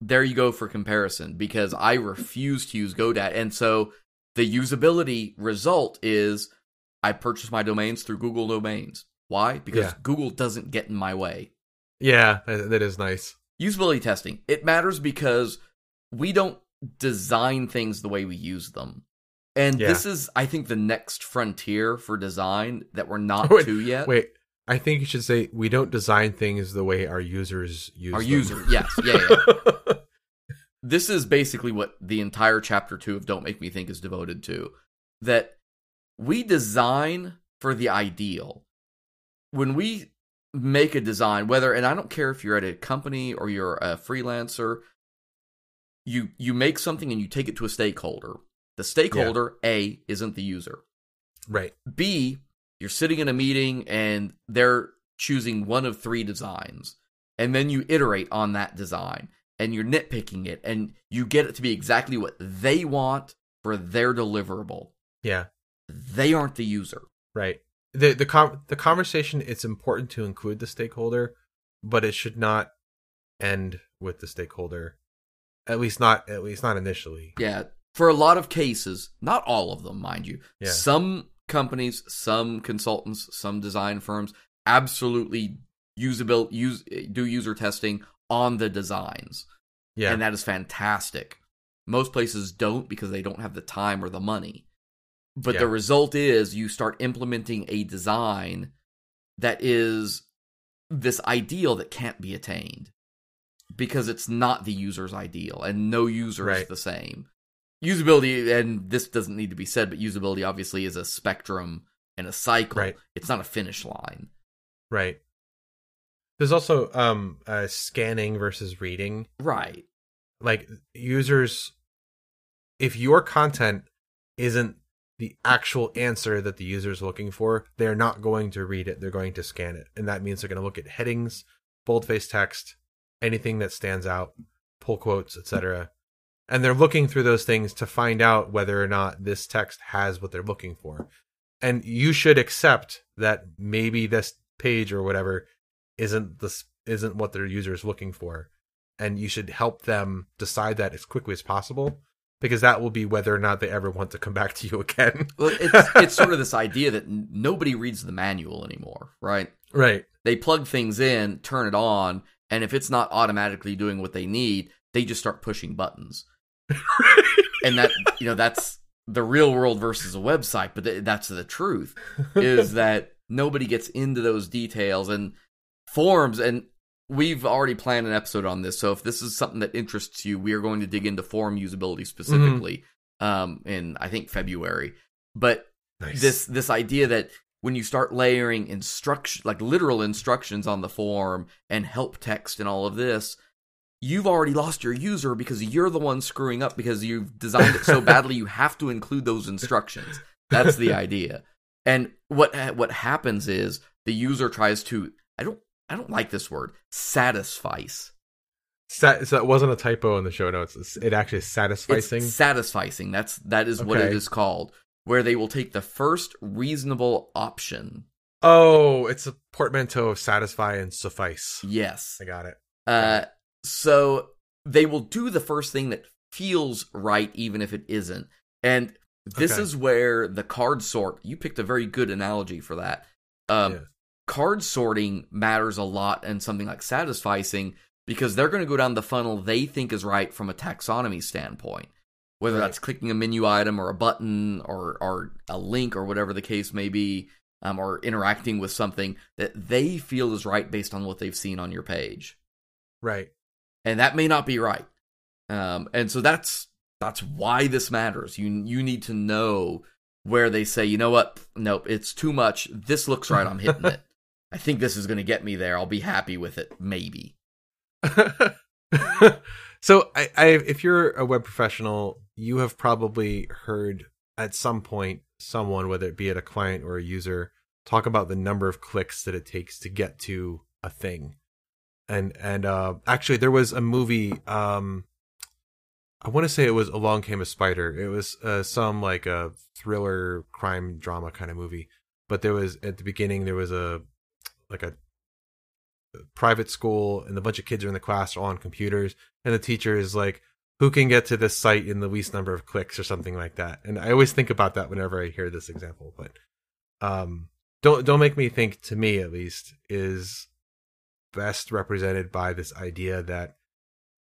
there you go for comparison because I refuse to use GoDaddy. And so the usability result is I purchase my domains through Google Domains. Why? Because Yeah. Google doesn't get in my way. yeah, that, is nice. Usability testing. It matters because we don't design things the way we use them. And Yeah. this is, I think, the next frontier for design that we're (laughs) not Wait, to yet. Wait, I think you should say we don't design things the way our users use Our them. user, yes, yeah, yeah. (laughs) this is basically what the entire chapter two of Don't Make Me Think is devoted to. That we design for the ideal. When we make a design, whether and I don't care if you're at a company or you're a freelancer, you you make something and you take it to a stakeholder. The stakeholder A isn't the user. right. B, you're sitting in a meeting and they're choosing one of three designs. And then you iterate on that design and you're nitpicking it and you get it to be exactly what they want for their deliverable. Yeah. They aren't the user. Right. The the com- the conversation it's important to include the stakeholder, but it should not end with the stakeholder. At least not at least not initially. Yeah. For a lot of cases, not all of them, mind you, Yeah. some companies, some consultants, some design firms absolutely usable use do user testing on the designs. Yeah. and that is fantastic. Most places don't because they don't have the time or the money. But Yeah. the result is you start implementing a design that is this ideal that can't be attained because it's not the user's ideal and no user is the same. Usability, and this doesn't need to be said, but usability obviously is a spectrum and a cycle. Right. It's not a finish line. right. There's also um uh, scanning versus reading. Right. Like users if your content isn't the actual answer that the user is looking for, they're not going to read it. They're going to scan it. And that means they're going to look at headings, boldface text, anything that stands out, pull quotes, etc. And they're looking through those things to find out whether or not this text has what they're looking for. And you should accept that maybe this page or whatever isn't this isn't what their user is looking for. And you should help them decide that as quickly as possible because that will be whether or not they ever want to come back to you again. Well, (laughs) it's it's sort of this idea that nobody reads the manual anymore, right? right. They plug things in, turn it on, and if it's not automatically doing what they need, they just start pushing buttons. (laughs) and that you know that's the real world versus a website, but th- that's the truth is (laughs) that nobody gets into those details and forms and we've already planned an episode on this so if this is something that interests you we are going to dig into form usability specifically um in i think february. But Nice. this this idea that when you start layering instruction like literal instructions on the form and help text and all of this you've already lost your user because you're the one screwing up because you've designed it so (laughs) badly you have to include those instructions. That's the (laughs) idea. And what what happens is the user tries to i don't i don't like this word satisfice Sa- so it wasn't a typo in the show notes. It's, it actually is satisficing. It's satisficing. That's that is what it is called. Where they will take the first reasonable option. oh, it's a portmanteau of satisfy and suffice. Yes. I got it. Uh, so they will do the first thing that feels right, even if it isn't. And this Okay. is where the card sort. You picked a very good analogy for that. Um, Yeah. Card sorting matters a lot, and something like satisficing because they're going to go down the funnel they think is right from a taxonomy standpoint. Whether Right. that's clicking a menu item or a button or or a link or whatever the case may be, um, or interacting with something that they feel is right based on what they've seen on your page Right. and that may not be right. Um, and so that's that's why this matters. You you need to know where they say, you know what? Nope, it's too much. This looks right. I'm hitting (laughs) it. I think this is going to get me there. I'll be happy with it. Maybe. (laughs) so I, I if you're a web professional you have probably heard at some point someone whether it be at a client or a user talk about the number of clicks that it takes to get to a thing and and uh actually there was a movie um i want to say it was along came a spider it was uh, some like a thriller crime drama kind of movie but there was at the beginning there was a like a private school and a bunch of kids are in the class all on computers and the teacher is like who can get to this site in the least number of clicks or something like that? And i always think about that whenever i hear this example but um don't don't make me think to me at least is best represented by this idea that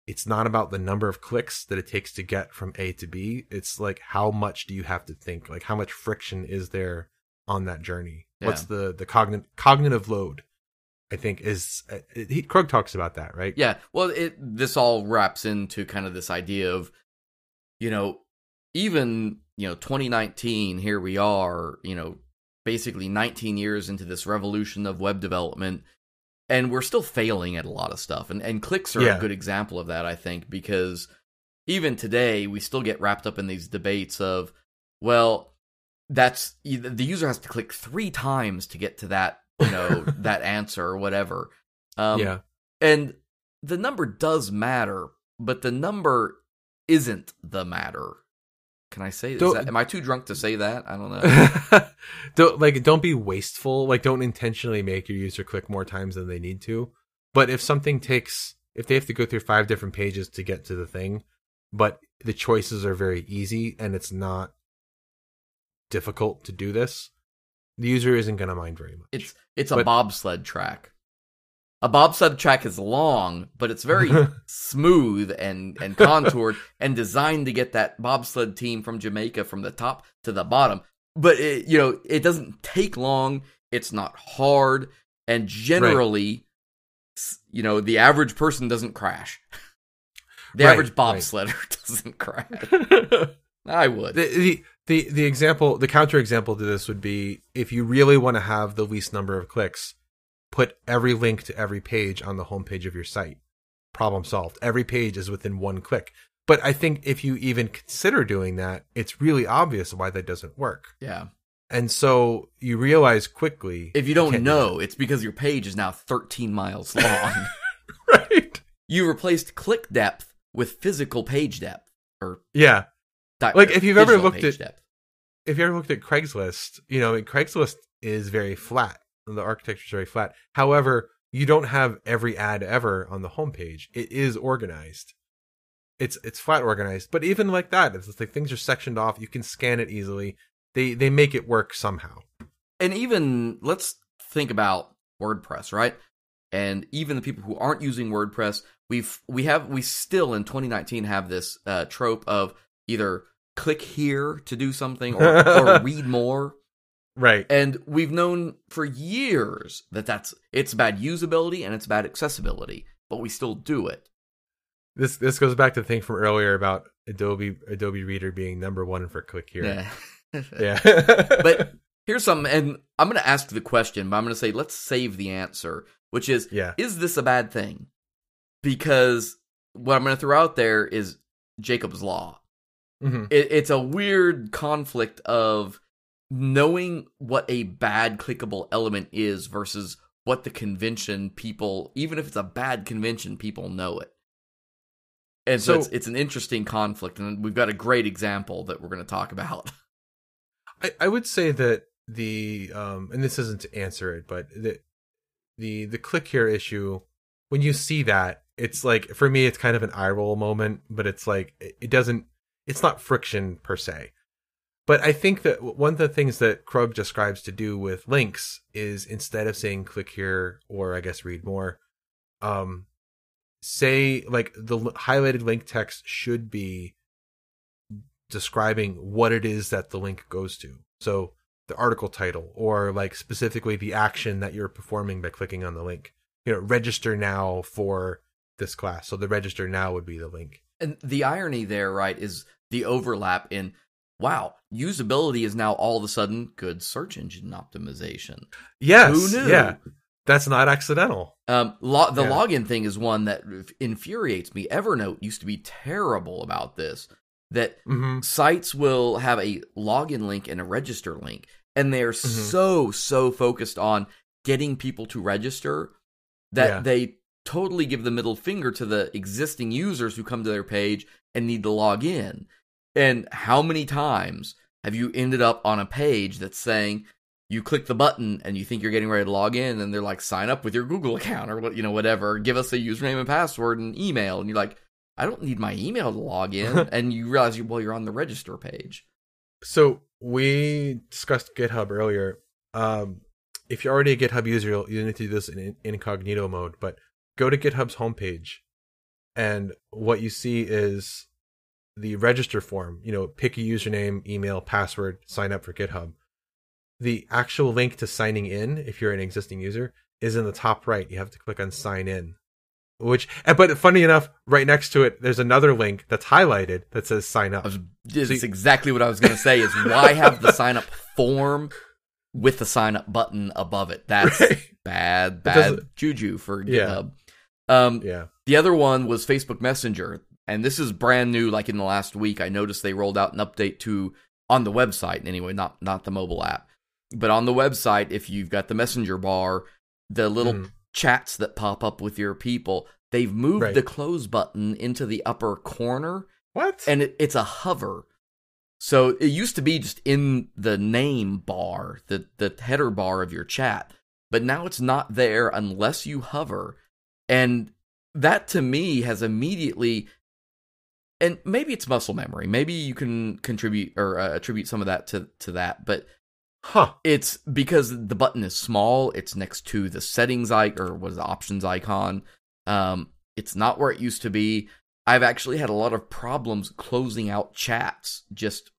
it's not about the number of clicks that it takes to get from a to b. It's like how much do you have to think? Like how much friction is there on that journey Yeah. what's the the cognitive cognitive load i think is uh, he, krug talks about that right Yeah. Well, it this all wraps into kind of this idea of, you know, even you know 2019. Here we are. You know, basically 19 years into this revolution of web development, and we're still failing at a lot of stuff. And and clicks are Yeah. a good example of that, I think, because even today we still get wrapped up in these debates of, well, that's the user has to click three times to get to that you know (laughs) that answer or whatever. Um, yeah and the number does matter, but the number isn't the matter. Can I say that? Am I too drunk to say that? I don't know. (laughs) don't like don't be wasteful like don't intentionally make your user click more times than they need to but if something takes if they have to go through five different pages to get to the thing but the choices are very easy and it's not difficult to do this the user isn't going to mind very much It's it's a But- bobsled track. A bobsled track is long, but it's very (laughs) smooth and and contoured and designed to get that bobsled team from Jamaica from the top to the bottom. But it, you know, it doesn't take long. It's not hard, and generally, s- you know, the average person doesn't crash. (laughs) The Right, average right. bobsledder (laughs) doesn't crash. I would. the, the the the example the counter example to this would be if you really want to have the least number of clicks put every link to every page on the homepage of your site. Problem solved. Every page is within one click. But i think if you even consider doing that it's really obvious why that doesn't work. Yeah. and so you realize quickly If you don't know, it's because your page is now 13 miles long. (laughs) (laughs) right. You replaced click depth with physical page depth or yeah di- Like, if you've ever looked at- depth. if you ever looked at Craigslist, you know, Craigslist is very flat. The architecture is very flat. However, you don't have every ad ever on the homepage. It is organized. It's it's flat organized, but even like that, it's like things are sectioned off. You can scan it easily. They they make it work somehow. and even let's think about WordPress, right? And even the people who aren't using WordPress, we've we have we still in 2019 have this uh, trope of either click here to do something or, or (laughs) read more, Right. and we've known for years that that's it's bad usability and it's bad accessibility, but we still do it. This this goes back to the thing from earlier about Adobe Adobe Reader being number one for click here. Yeah. (laughs) Yeah. (laughs) but here's something, and I'm going to ask the question, but I'm going to say let's save the answer, which is yeah. is this a bad thing? Because what I'm going to throw out there is Jakob's Law. Mhm. It, it's a weird conflict of knowing what a bad clickable element is versus what the convention people, even if it's a bad convention, people know it. And so, So- it's, it's an interesting conflict, and we've got a great example that we're going to talk about. (laughs) I, I would say that the um and this isn't to answer it, but the the the click here issue when you see that it's like for me it's kind of an eye roll moment, but it's like it doesn't it's not friction per se. But I think that one of the things that Krug describes to do with links is instead of saying click here or I guess read more, um, say like the highlighted link text should be describing what it is that the link goes to. So the article title or like specifically the action that you're performing by clicking on the link. You know, register now for this class. So the register now would be the link. And the irony there, right, is the overlap in wow, usability is now all of a sudden good search engine optimization. Yes. Who knew? Yeah. That's not accidental. Um, lo- the Yeah. login thing is one that infuriates me. Evernote used to be terrible about this. That hmm sites will have a login link and a register link, and they are Mm-hmm. so so focused on getting people to register that Yeah. they totally give the middle finger to the existing users who come to their page and need to log in. And how many times have you ended up on a page that's saying you click the button and you think you're getting ready to log in and they're like sign up with your Google (laughs) account or what you know whatever, give us a username and password and email and you're like I don't need my email to log in (laughs) and you realize you well you're on the register page. So we discussed GitHub earlier. Um, if you're already a GitHub user, you'll, you need to do this in incognito mode. But go to GitHub's homepage, and what you see is the register form. You know, pick a username, email, password, sign up for GitHub. The actual link to signing in, if you're an existing user, is in the top right. You have to click on sign in. Which, but funny enough, right next to it, there's another link that's highlighted that says sign up. Was See- exactly what I was going to say is why have the sign up form with the sign up button above it? That's (laughs) Right. bad bad juju for Yeah. Um Yeah. the other one was Facebook Messenger and this is brand new like in the last week I noticed they rolled out an update to on the website anyway, not not the mobile app. But on the website if you've got the Messenger bar, the little Mm. chats that pop up with your people, they've moved Right. the close button into the upper corner What? and it, it's a hover. So it used to be just in the name bar, the the header bar of your chat, but now it's not there unless you hover, and that to me has immediately, and maybe it's muscle memory. Maybe you can contribute or uh, attribute some of that to to that, but huh. it's because the button is small. It's next to the settings icon or what is the options icon. Um, it's not where it used to be. I've actually had a lot of problems closing out chats just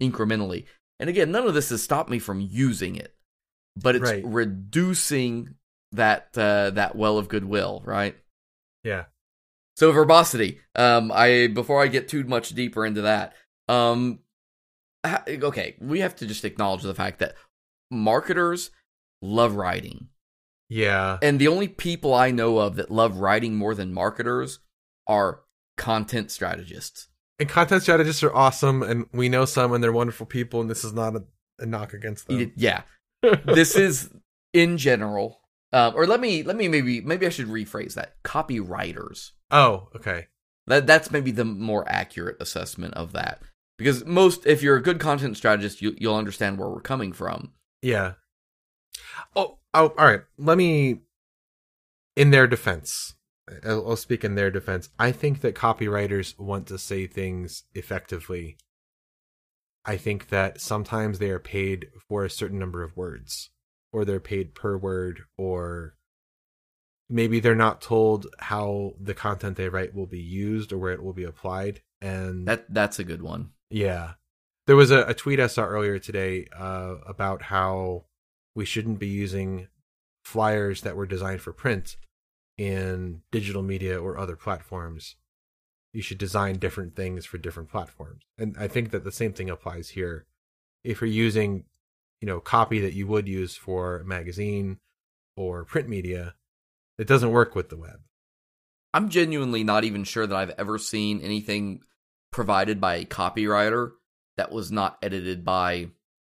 incrementally. And again, none of this has stopped me from using it, but it's Right. reducing that uh, that well of goodwill, right? Yeah. So verbosity. Um, I before I get too much deeper into that, um, okay, we have to just acknowledge the fact that marketers love writing, Yeah. and the only people I know of that love writing more than marketers are content strategists. And content strategists are awesome, and we know some, and they're wonderful people, and this is not a, a knock against them. Yeah, (laughs) this is in general. Um, or let me let me maybe maybe I should rephrase that. Copywriters. oh, okay. That that's maybe the more accurate assessment of that. Because most, if you're a good content strategist, you, you'll understand where we're coming from. Yeah. Oh, oh, all right. Let me, in their defense, I'll, I'll speak in their defense. I think that copywriters want to say things effectively. I think that sometimes they are paid for a certain number of words, or they're paid per word, or maybe they're not told how the content they write will be used or where it will be applied. And That that's a good one. yeah. There was a, a tweet I saw earlier today uh, about how we shouldn't be using flyers that were designed for print in digital media or other platforms. You should design different things for different platforms. And I think that the same thing applies here. If you're using, you know, copy that you would use for a magazine or print media, it doesn't work with the web. I'm genuinely not even sure that I've ever seen anything provided by a copywriter that was not edited by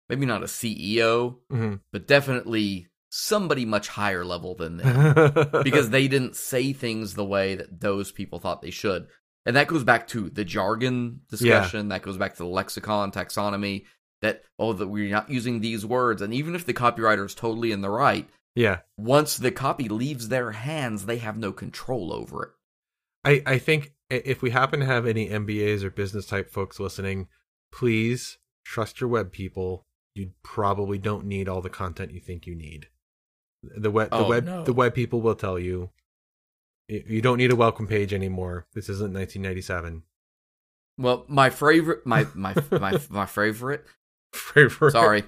maybe not a CEO, Mm-hmm. but definitely somebody much higher level than them. (laughs) because they didn't say things the way that those people thought they should. And that goes back to the jargon discussion. That goes back to the lexicon taxonomy. That oh, that we're not using these words. And even if the copywriter is totally in the right, yeah. once the copy leaves their hands, they have no control over it. I, I think if we happen to have any MBAs or business type folks listening, please trust your web people. You probably don't need all the content you think you need. The web, the Oh, web, no. the web people will tell you you don't need a welcome page anymore. This isn't 1997. Well, my favorite, my my (laughs) my my favorite. (laughs) Favorite- Sorry,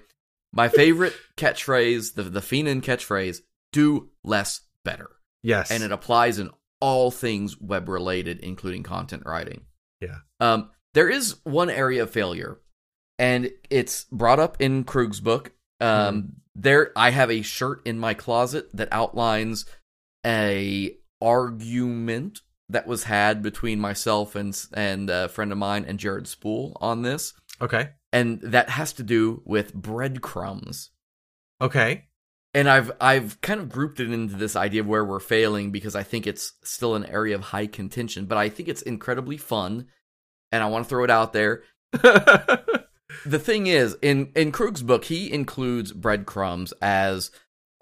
my favorite catchphrase, the the Fienen catchphrase: "Do less, better." Yes. and it applies in all things web related, including content writing. Yeah. Um, there is one area of failure, and it's brought up in Krug's book. Um, there, I have a shirt in my closet that outlines a argument that was had between myself and and a friend of mine and Jared Spool on this, Okay. and that has to do with breadcrumbs. Okay. And I've I've kind of grouped it into this idea of where we're failing because I think it's still an area of high contention, but I think it's incredibly fun, and I want to throw it out there. (laughs) The thing is, in in Krug's book, he includes breadcrumbs as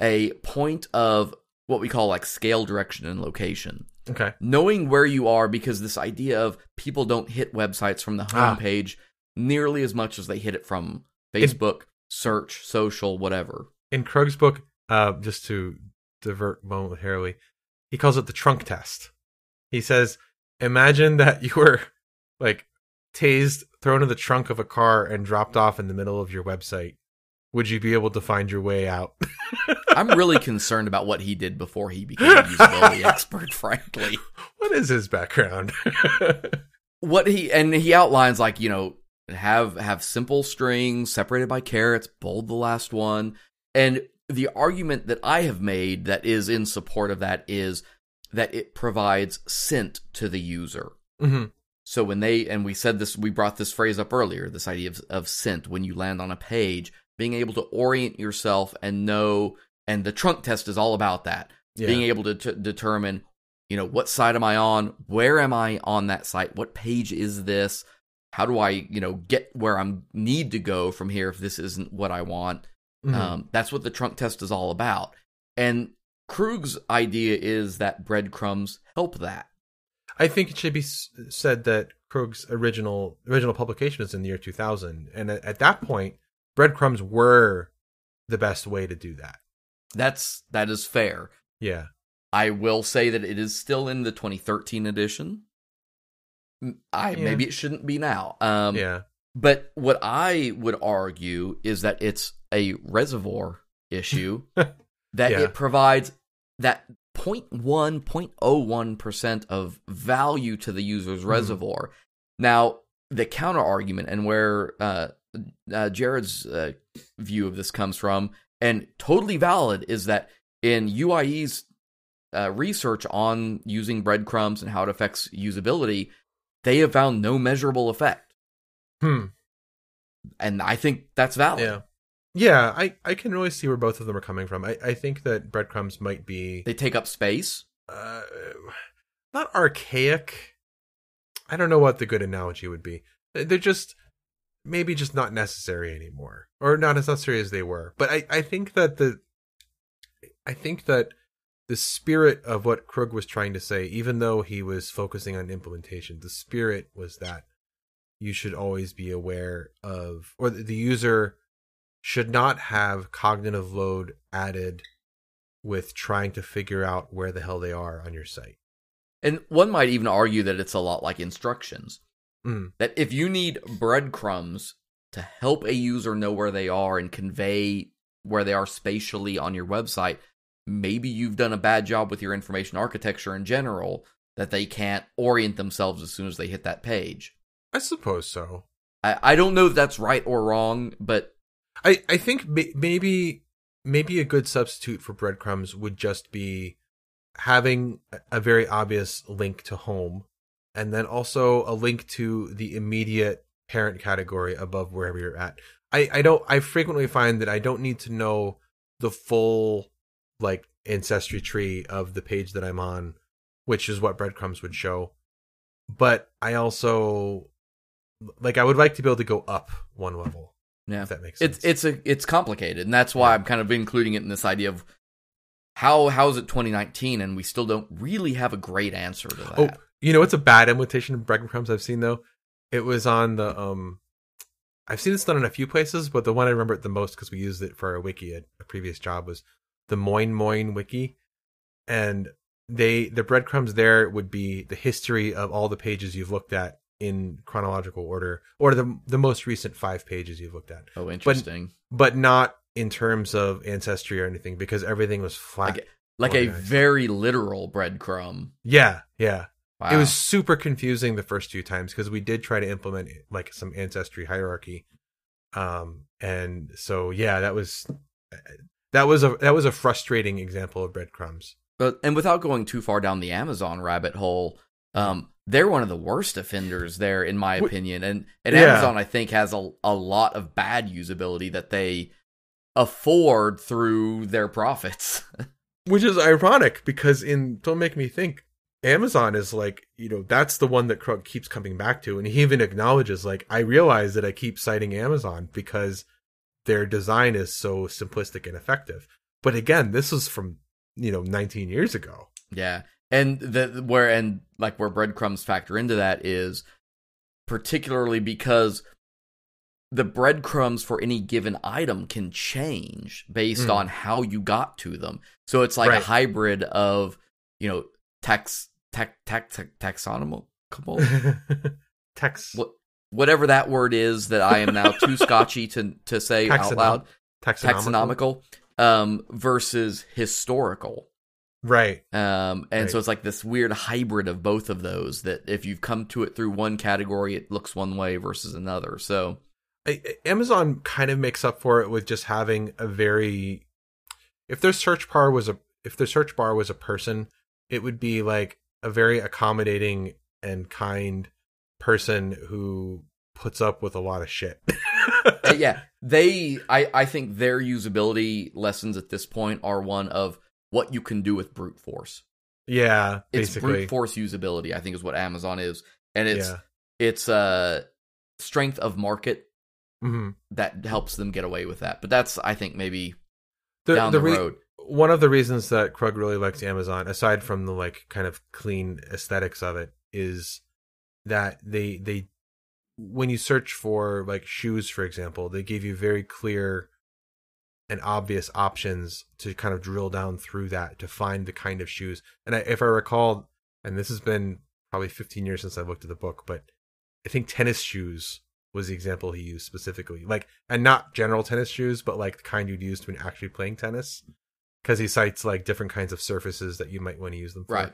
a point of what we call like scale, direction, and location. okay. Knowing where you are, because this idea of people don't hit websites from the Ah. Nearly as much as they hit it from Facebook, search, social, whatever. In Krug's book, uh, just to divert momentarily, he calls it the trunk test. He says, "Imagine that you were like tased, thrown in the trunk of a car, and dropped off in the middle of your website. Would you be able to find your way out?" (laughs) I'm really concerned about what he did before he became a usability (laughs) expert, frankly. what is his background? (laughs) what he and he outlines like you know have have simple strings separated by carets bold the last one. And the argument that i have made that is in support of that is that it provides scent to the user. Hmm so when they and we said this we brought this phrase up earlier this idea of, of scent when you land on a page being able to orient yourself and know and the trunk test is all about that. Yeah. being able to t- determine you know what side am i on? Where am i on that site? What page is this how do i you know get where i'm need to go from here if this isn't what i want Mhm. um, that's what the trunk test is all about and krug's idea is that breadcrumbs help that I think it should be said that Krug's original original publication was in the year 2000, and at, at that point, breadcrumbs were the best way to do that. that's that is fair Yeah. i will say that it is still in the 2013 edition i Yeah. maybe it shouldn't be now um yeah. But what I would argue is that it's a reservoir issue (laughs) that Yeah. it provides that 0.1, 0.01% of value to the user's Mhm. reservoir. Now, the counter argument and where uh, uh, Jared's uh, view of this comes from, and totally valid, is that in UIE's uh, research on using breadcrumbs and how it affects usability, they have found no measurable effect Hmm. and I think that's valid. Yeah. Yeah, I, I can really see where both of them are coming from. I, I think that breadcrumbs might be They take up space. uh, not archaic. I don't know what the good analogy would be. They're just maybe just not necessary anymore, or not as necessary as they were. But I, I think that the I think that the spirit of what Krug was trying to say, even though he was focusing on implementation, the spirit was that you should always be aware of, or the user should not have cognitive load added with trying to figure out where the hell they are on your site. And one might even argue that it's a lot like instructions. Mm. That if you need breadcrumbs to help a user know where they are and convey where they are spatially on your website, maybe you've done a bad job with your information architecture in general that they can't orient themselves as soon as they hit that page. I suppose so. I, I don't know if that's right or wrong, but I I think may- maybe maybe a good substitute for breadcrumbs would just be having a- a very obvious link to home and then also a link to the immediate parent category above wherever you're at. I I don't I frequently find that I don't need to know the full like ancestry tree of the page that I'm on, which is what breadcrumbs would show. But I also like I would like to be able to go up one level yeah. if that makes sense. it's it's a it's complicated and that's why Yeah. i'm kind of including it in this idea of how how is it 2019 and we still don't really have a great answer to that Oh, you know it's a bad imitation of breadcrumbs I've seen though? It was on the um I've seen this done in a few places, but the one I remember it the most because we used it for our wiki at a previous job was the MoinMoin wiki. And they the breadcrumbs there would be the history of all the pages you've looked at in chronological order or the the most recent 5 pages you've looked at, oh interesting but not in terms of ancestry or anything because everything was flat. like, like a very literal breadcrumb yeah, yeah. wow. It was super confusing the first few times because we did try to implement like some ancestry hierarchy, Um, and so yeah, that was that was a that was a frustrating example of breadcrumbs. But and without going too far down the Amazon rabbit hole, um, they're one of the worst offenders there, in my opinion. And and Yeah. Amazon, I think, has a a lot of bad usability that they afford through their profits. (laughs) Which is ironic because in Don't Make Me Think, Amazon is like, you know, that's the one that Krug keeps coming back to. And he even acknowledges, like, I realize that I keep citing Amazon because their design is so simplistic and effective. But again, this is from, you know, 19 years ago. Yeah. And the where and like where breadcrumbs factor into that is particularly because the breadcrumbs for any given item can change based Mm. on how you got to them. So it's like Right. a hybrid of, you know, tax tech tech tech taxonomical Tex, (laughs) what whatever that word is that I am now too scotchy to to say out loud. taxonomical. Taxonomical um versus historical. Right. Um, and Right. so it's like this weird hybrid of both of those that if you've come to it through one category, it looks one way versus another. So I- Amazon kind of makes up for it with just having a very if their search bar was a if their search bar was a person, it would be like a very accommodating and kind person who puts up with a lot of shit. (laughs) uh, yeah, they I I think their usability lessons at this point are one of what you can do with brute force. yeah, It's basically. brute force usability, I think is what Amazon is. And it's yeah. it's uh strength of market hmm that helps them get away with that. But that's I think maybe The, down the the, re- road. one of the reasons that Krug really likes Amazon, aside from the like kind of clean aesthetics of it, is that they they when you search for like shoes, for example, they give you very clear and obvious options to kind of drill down through that to find the kind of shoes. And I, if I recall, and this has been probably 15 years since I looked at the book, but I think tennis shoes was the example he used specifically. Like, and not general tennis shoes, but like the kind you'd use when actually playing tennis. Because he cites like different kinds of surfaces that you might want to use them for. Right.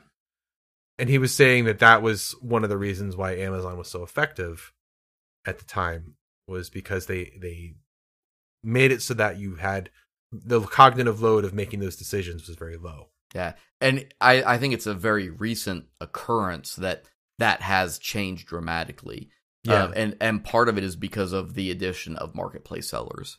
And he was saying that that was one of the reasons why Amazon was so effective at the time was because they they made it so that you had the cognitive load of making those decisions was very low. Yeah. And I, I think it's a very recent occurrence that that has changed dramatically. Yeah. Um, and, and part of it is because of the addition of marketplace sellers.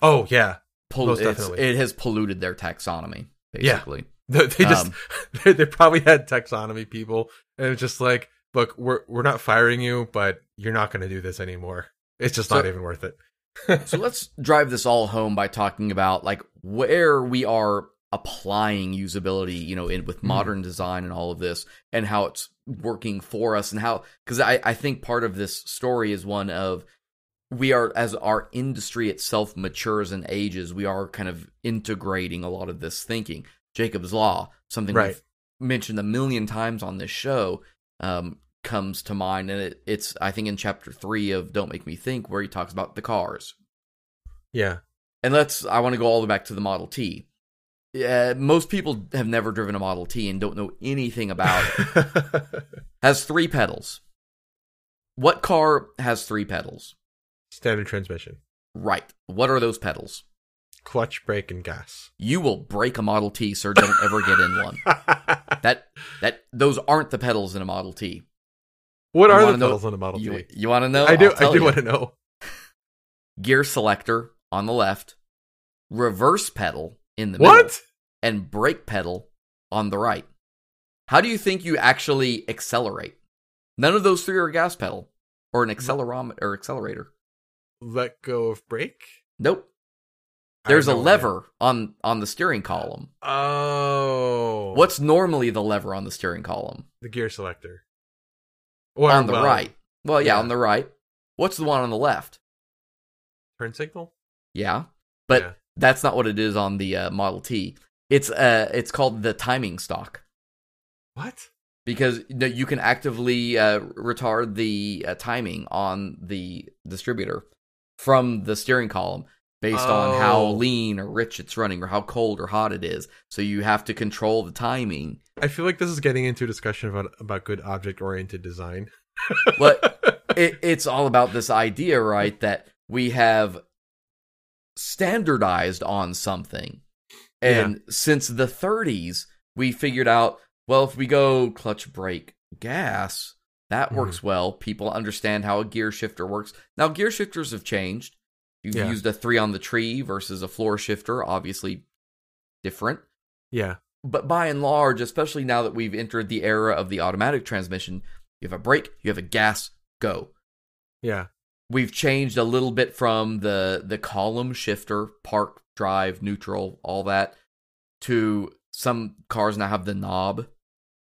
Oh yeah, Pol- Most definitely. It has polluted their taxonomy, Yeah. They they just Um, (laughs) they, they probably had taxonomy people, and it's just like, look, we're we're not firing you, but you're not going to do this anymore. It's just So- not even worth it. (laughs) so let's drive this all home by talking about like where we are applying usability, you know, in with Mhm. modern design and all of this, and how it's working for us, and how because I I think part of this story is one of we are as our industry itself matures and ages, we are kind of integrating a lot of this thinking. Jakob's law, something Right. we've mentioned a million times on this show, um, comes to mind, and it, it's I think in chapter three of Don't Make Me Think where he talks about the cars. Yeah, And let's I want to go all the way back to the Model T. Yeah, most people have never driven a Model T and don't know anything about it. (laughs) Has three pedals. What car has three pedals? standard transmission, Right. What are those pedals? Clutch, brake, and gas. You will break a Model T, sir. Don't ever get in one. (laughs) That that those aren't the pedals in a Model T. what You are the know- pedals on a Model You, T? you want to know? I do. I do want to know. Gear selector on the left, reverse pedal in the middle, and brake pedal on the right. How do you think you actually accelerate? None of those three are a gas pedal or an accelerometer or accelerator. Let go of brake. Nope. There's a lever on on the steering column. Oh, What's normally the lever on the steering column? the gear selector? Or, on the well, right. Well, yeah, yeah. on the right. What's the one on the left? Turn signal. Yeah. But Yeah. that's not what it is on the uh, Model T. It's uh it's called the timing stock What? because you know, you can actively uh, retard the uh, timing on the distributor from the steering column based on how Oh. lean or rich it's running or how cold or hot it is. So you have to control the timing. I feel like this is getting into a discussion about about good object oriented design. (laughs) But (laughs) it, it's all about this idea, right? That we have standardized on something. And since the 30s, we figured out, well, if we go clutch brake gas, that Mhm. works well. People understand how a gear shifter works. Now, gear shifters have changed. You've Yeah. used a three on the tree versus a floor shifter, obviously different. Yeah. But by and large, especially now that we've entered the era of the automatic transmission, you have a brake, you have a gas, go Yeah. we've changed a little bit from the the column shifter park drive neutral all that to some cars now have the knob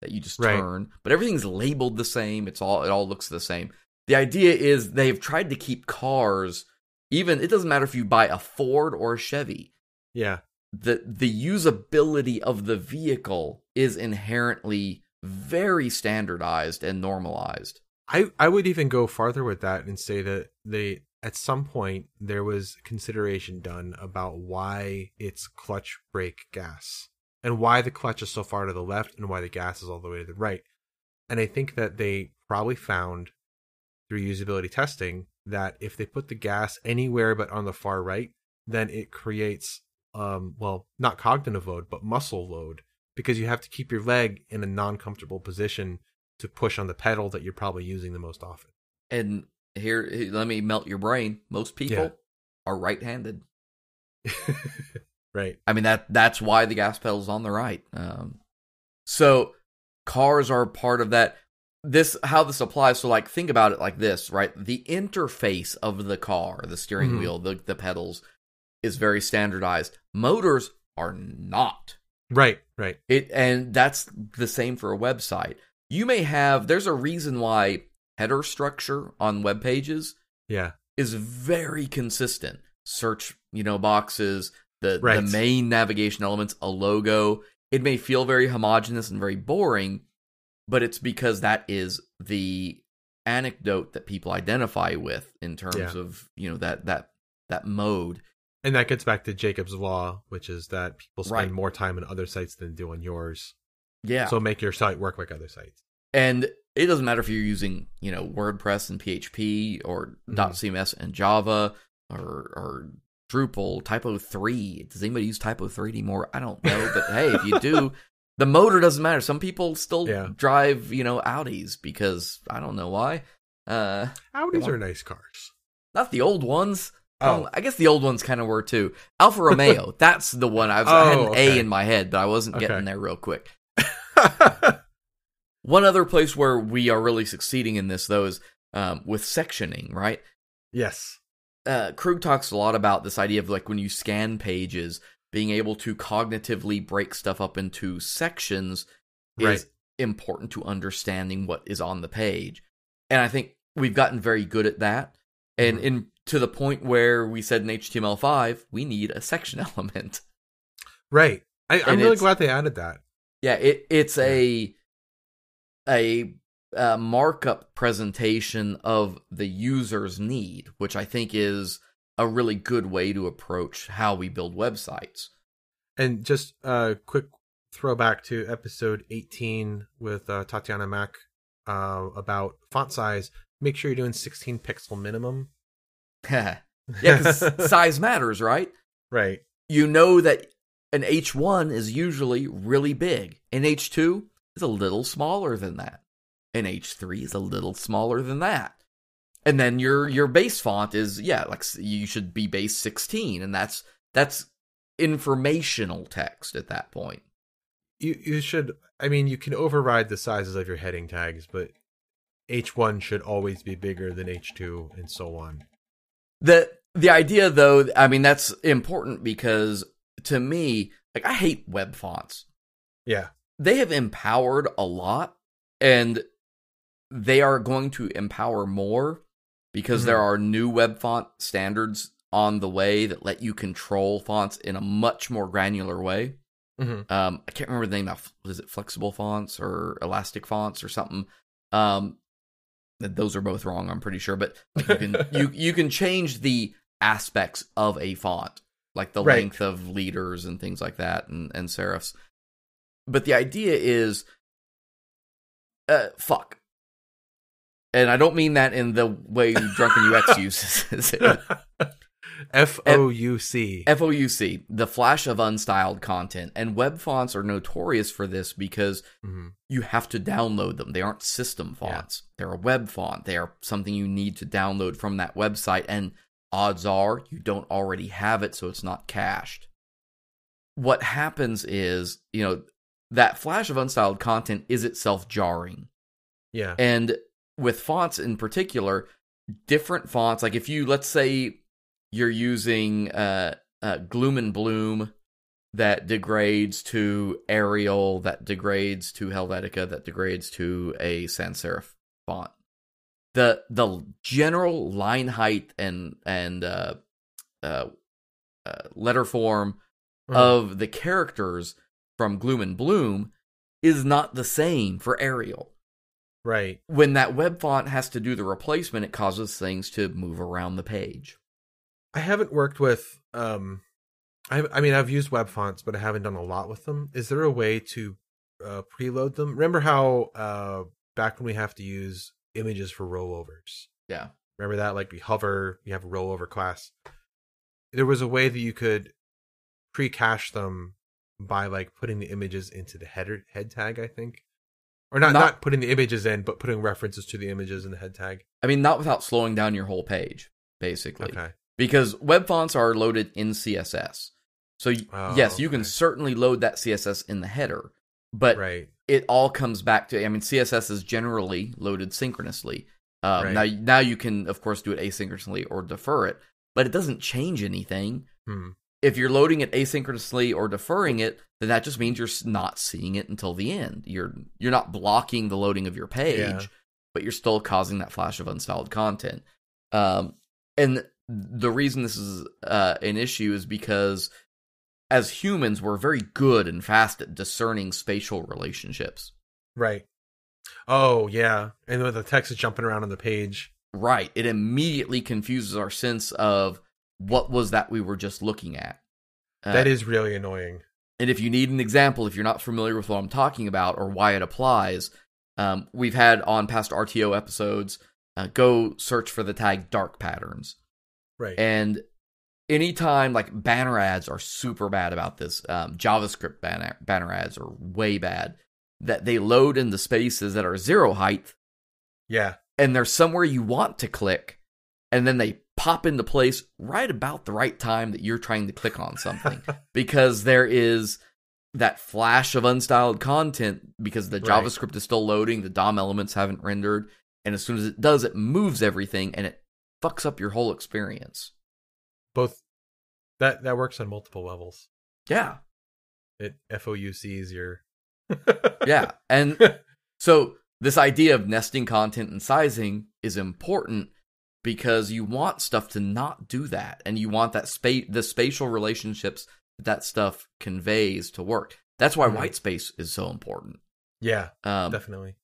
that you just Right. turn but everything's labeled the same it's all it all looks the same the idea is they've tried to keep cars even it doesn't matter if you buy a ford or a chevy Yeah. the the usability of the vehicle is inherently very standardized and normalized I, I would even go farther with that and say that they at some point there was consideration done about why it's clutch brake gas and why the clutch is so far to the left and why the gas is all the way to the right. And I think that they probably found through usability testing that if they put the gas anywhere but on the far right, then it creates um well, not cognitive load, but muscle load because you have to keep your leg in a non-comfortable position to push on the pedal that you're probably using the most often. And here, let me melt your brain. Most people Yeah. are right-handed. (laughs) right. I mean that that's why the gas pedal's on the right. Um, so cars are part of that. This how this applies. So like think about it like this, right? The interface of the car, the steering Mhm. wheel, the the pedals, is very standardized. Motors are not. Right. Right. It and that's the same for a website. You may have there's a reason why header structure on web pages Yeah. is very consistent. Search, you know, boxes, the Right. the main navigation elements, a logo. It may feel very homogenous and very boring, but it's because that is the anecdote that people identify with in terms Yeah. of, you know, that that that mode. And that gets back to Jakob's law, which is that people spend Right. more time on other sites than do on yours. Yeah. So make your site work like other sites. And it doesn't matter if you're using, you know, WordPress and PHP or Mhm. dotCMS and Java or or Drupal, TYPO3. Does anybody use TYPO3 anymore? I don't know, but hey, if you do, (laughs) the motor doesn't matter. Some people still Yeah. drive, you know, Audis because I don't know why. Uh Audis are nice cars. not the old ones. Oh. I guess the old ones kind of were too. Alfa Romeo, (laughs) that's the one I was I had an Oh, A in my head, but I wasn't Okay. getting there real quick. (laughs) One other place where we are really succeeding in this, though, is um, with sectioning, right? yes. Uh, Krug talks a lot about this idea of like when you scan pages, being able to cognitively break stuff up into sections is important to understanding what is on the page. And I think we've gotten very good at that. And Mhm. in to the point where we said in HTML5, we need a section (laughs) element. Right. I, I'm really glad they added that. Yeah, it it's a a uh, markup presentation of the user's need, which I think is a really good way to approach how we build websites. And just a quick throwback to episode 18 with uh, Tatiana Mack uh, about font size. Make sure you're doing 16 pixel minimum. (laughs) (laughs) yeah, because size matters, right? right. You know that an H1 is usually really big, an H2 is a little smaller than that, an H3 is a little smaller than that. And then your your base font is yeah, like you should be base 16 and that's that's informational text at that point. You you should. I mean, you can override the sizes of your heading tags, but H1 should always be bigger than H2, and so on. The the idea though, I mean that's important because to me, like I hate web fonts. Yeah. They have empowered a lot and they are going to empower more because Mhm. there are new web font standards on the way that let you control fonts in a much more granular way. Mm-hmm. Um, I can't remember the name of is it flexible fonts or elastic fonts or something. Um, those are both wrong, I'm pretty sure, but like you can (laughs) you you can change the aspects of a font, like the Right. length of leaders and things like that, and and serifs. But the idea is, uh, fuck. And I don't mean that in the way Drunken UX (laughs) uses it. F O U C. FOUC, the flash of unstyled content, and web fonts are notorious for this because Mhm. you have to download them. They aren't system fonts. They're a web font. They are something you need to download from that website, and odds are you don't already have it, so it's not cached. What happens is, you know, that flash of unstyled content is itself jarring. Yeah. And with fonts in particular, different fonts, like if you, let's say, you're using uh, uh, Gloom and Bloom that degrades to Arial, that degrades to Helvetica, that degrades to a sans serif font. The the general line height and and uh, uh, uh, letter form Mhm. of the characters from Gloom and Bloom is not the same for Arial right. when that web font has to do the replacement, it causes things to move around the page. I haven't worked with um I I mean I've used web fonts but I haven't done a lot with them. Is there a way to uh preload them? Remember how uh back when we have to use images for rollovers. Yeah. Remember that like we hover, you have a rollover class. There was a way that you could pre-cache them by like putting the images into the header head tag, I think. Or not Not- not putting the images in, but putting references to the images in the head tag. I mean, not without slowing down your whole page, basically. Okay. Because web fonts are loaded in CSS. So, Oh, yes, you can certainly load that CSS in the header, but right. it all comes back to I mean, CSS is generally loaded synchronously. Um, Right. Now, now you can, of course, do it asynchronously or defer it, but it doesn't change anything. Hmm. If you're loading it asynchronously or deferring it, then that just means you're not seeing it until the end. You're you're not blocking the loading of your page, Yeah. but you're still causing that flash of unstyled content. Um, and the reason this is uh, an issue is because as humans, we're very good and fast at discerning spatial relationships. Right. Oh yeah, and the text is jumping around on the page. Right. It immediately confuses our sense of what was that we were just looking at. Uh, that is really annoying. And if you need an example, if you're not familiar with what I'm talking about or why it applies, um, we've had on past RTO episodes, uh, go search for the tag dark patterns. Right. And anytime, like banner ads are super bad about this. Um, JavaScript banner, banner ads are way bad. That they load into spaces that are zero height yeah. and they're somewhere you want to click, and then they pop into place right about the right time that you're trying to click on something (laughs) because there is that flash of unstyled content because the Right. JavaScript is still loading, the DOM elements haven't rendered, and as soon as it does, it moves everything and it fucks up your whole experience. Both that that works on multiple levels. Yeah, It FOUCs your (laughs) yeah. And (laughs) so this idea of nesting content and sizing is important because you want stuff to not do that and you want that space the spatial relationships that that stuff conveys to work. That's why Mhm. white space is so important. Yeah, Um, definitely.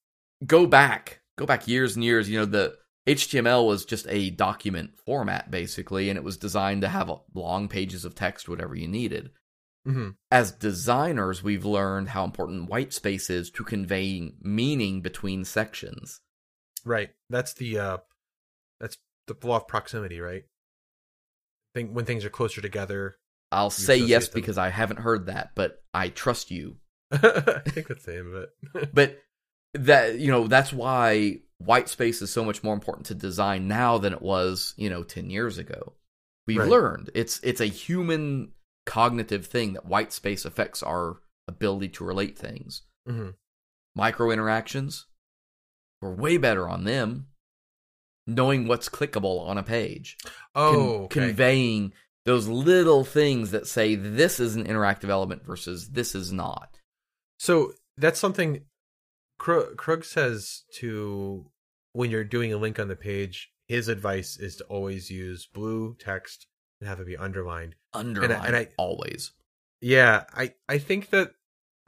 go back, go back years and years. You know, the HTML was just a document format basically, and it was designed to have long pages of text, whatever you needed hmm as designers, we've learned how important white space is to conveying meaning between sections. Right. That's the uh the law of proximity, right? Think when things are closer together. I'll say yes them. because I haven't heard that, but I trust you. (laughs) I think that's the name of it. (laughs) But that you know, that's why white space is so much more important to design now than it was, you know, 10 years ago. We've Right. learned it's it's a human cognitive thing that white space affects our ability to relate things. hmm micro interactions we're way better on them knowing what's clickable on a page Oh, Con- okay. conveying those little things that say this is an interactive element versus this is not So that's something Krug, Krug says to when you're doing a link on the page. His advice is to always use blue text and have it be underlined. underline and I- always Yeah, I I think that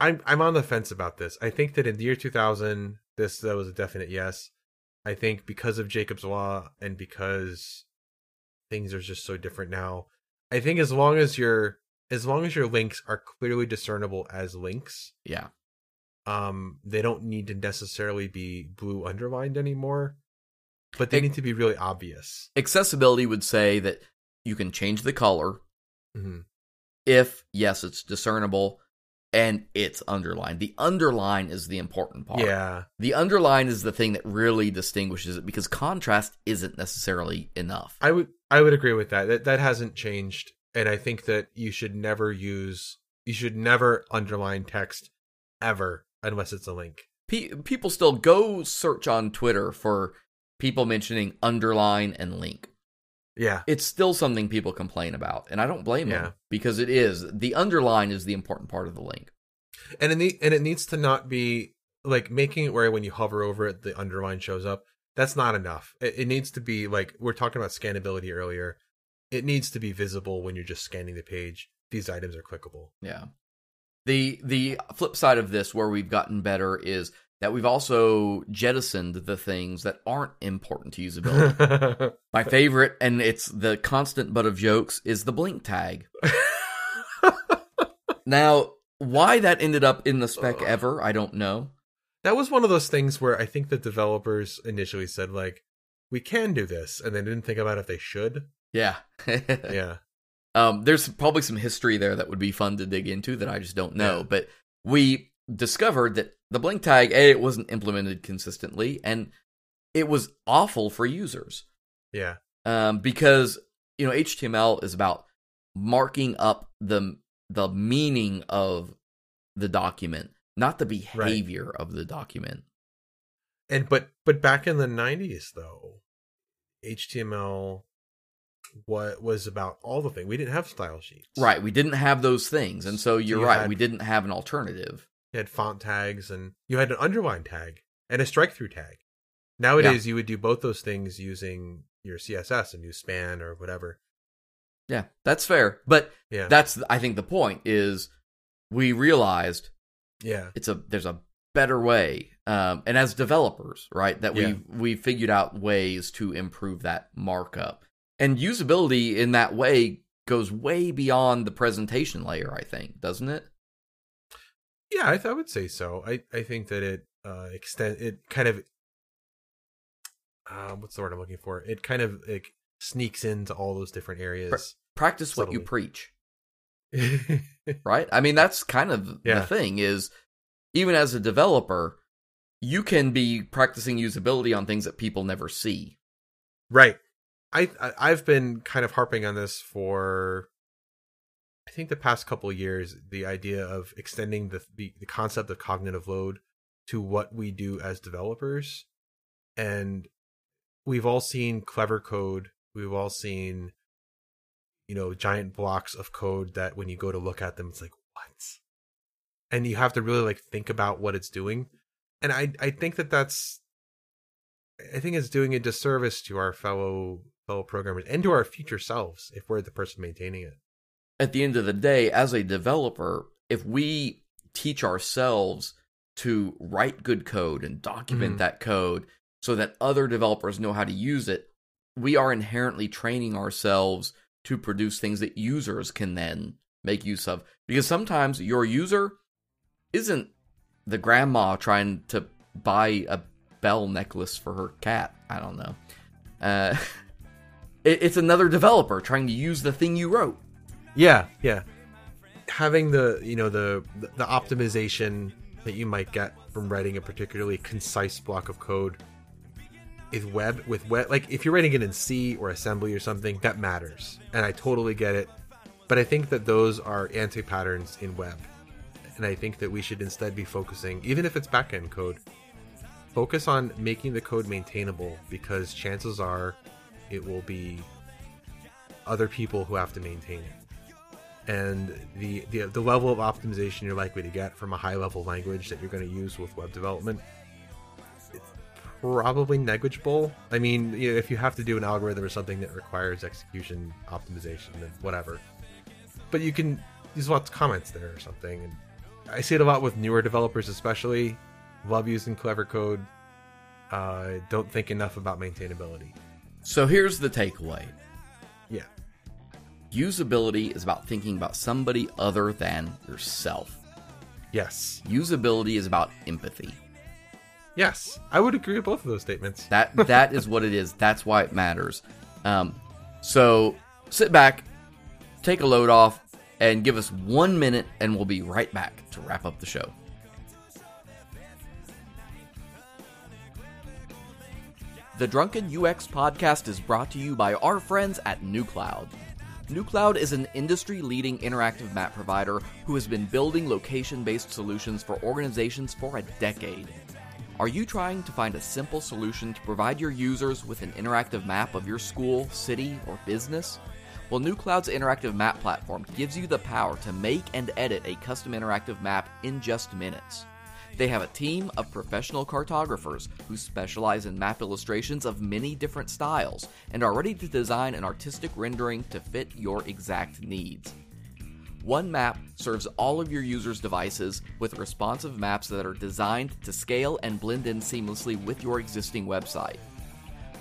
I'm I'm on the fence about this. I think that in the year 2000, this that was a definite yes. I think because of Jakob's law and because things are just so different now. I think as long as your as long as your links are clearly discernible as links, yeah um, they don't need to necessarily be blue underlined anymore. but they Ex- need to be really obvious. Accessibility would say that you can change the color hmm if, yes, it's discernible and it's underlined. The underline is the important part. Yeah, The underline is the thing that really distinguishes it because contrast isn't necessarily enough. I would I would agree with that. That that hasn't changed, and I think that you should never use you should never underline text ever unless it's a link. Pe- people still go search on Twitter for people mentioning underline and link. Yeah, It's still something people complain about, and I don't blame Yeah. them because it is. The underline is the important part of the link. and it need, and it needs to not be like making it where when you hover over it, the underline shows up. That's not enough. It, it needs to be like we're talking about scannability earlier. It needs to be visible when you're just scanning the page. These items are clickable. Yeah. The the flip side of this where we've gotten better is that we've also jettisoned the things that aren't important to usability. (laughs) My favorite and it's the constant butt of jokes is the blink tag. (laughs) Now, why that ended up in the spec ever, I don't know. that was one of those things where I think the developers initially said like, "We can do this," and they didn't think about if they should. Yeah. (laughs) Yeah, Um, there's probably some history there that would be fun to dig into that I just don't know. Yeah. But we discovered that the blink tag, A, it wasn't implemented consistently, and it was awful for users. yeah, Um, because, you know, HTML is about marking up the the meaning of the document, not the behavior of the document. and but but back in the '90s though, HTML what was about all the things. We didn't have style sheets. Right. We didn't have those things. And so you're you right. had- we didn't have an alternative. You had font tags and you had an underline tag and a strike through tag. Nowadays, you would do both those things using your CSS and use span or whatever. Yeah, that's fair. But Yeah. that's I think the point is we realized yeah. it's a there's a better way um and as developers right that we Yeah. we figured out ways to improve that markup and usability in that way goes way beyond the presentation layer i think doesn't it Yeah, I, th- I would say so. I, I think that it uh extend it kind of uh, what's the word I'm looking for? It kind of like sneaks into all those different areas. practice what you preach (laughs) right i mean that's kind of Yeah. the thing is even as a developer you can be practicing usability on things that people never see right. I, I I've been kind of harping on this for I think the past couple years. The idea of extending the, the the concept of cognitive load to what we do as developers, and we've all seen clever code. We've all seen you know giant blocks of code that when you go to look at them, it's like what, and you have to really like think about what it's doing. And I I think that that's I think it's doing a disservice to our fellow fellow programmers and to our future selves if we're the person maintaining it. At the end of the day, as a developer, if we teach ourselves to write good code and document Mhm. that code so that other developers know how to use it, we are inherently training ourselves to produce things that users can then make use of. Because sometimes your user isn't the grandma trying to buy a bell necklace for her cat. I don't know. Uh, (laughs) it, it's another developer trying to use the thing you wrote. Yeah, yeah. Having the you know the the optimization that you might get from writing a particularly concise block of code is web with web like if you're writing it in C or assembly or something that matters and I totally get it but I think that those are anti patterns in web and I think that we should instead be focusing even if it's backend code focus on making the code maintainable because chances are it will be other people who have to maintain it and the, the the level of optimization you're likely to get from a high level language that you're going to use with web development it's probably negligible. I mean you know, if you have to do an algorithm or something that requires execution optimization then whatever. But you can use lots of comments there or something and i see it a lot with newer developers especially. Love using clever code. Uh, don't think enough about maintainability. So here's the takeaway usability is about thinking about somebody other than yourself. yes Usability is about empathy. Yes, I would agree with both of those statements. That that is what it is. That's why it matters. Um, so sit back, take a load off, and give us one minute, and we'll be right back to wrap up the show. The Drunken UX podcast is brought to you by our friends at nuCloud. nuCloud is an industry leading interactive map provider who has been building location based solutions for organizations for a decade. Are you trying to find a simple solution to provide your users with an interactive map of your school, city, or business? Well, nuCloud's interactive map platform gives you the power to make and edit a custom interactive map in just minutes. They have a team of professional cartographers who specialize in map illustrations of many different styles and are ready to design an artistic rendering to fit your exact needs. One map serves all of your users' devices with responsive maps that are designed to scale and blend in seamlessly with your existing website.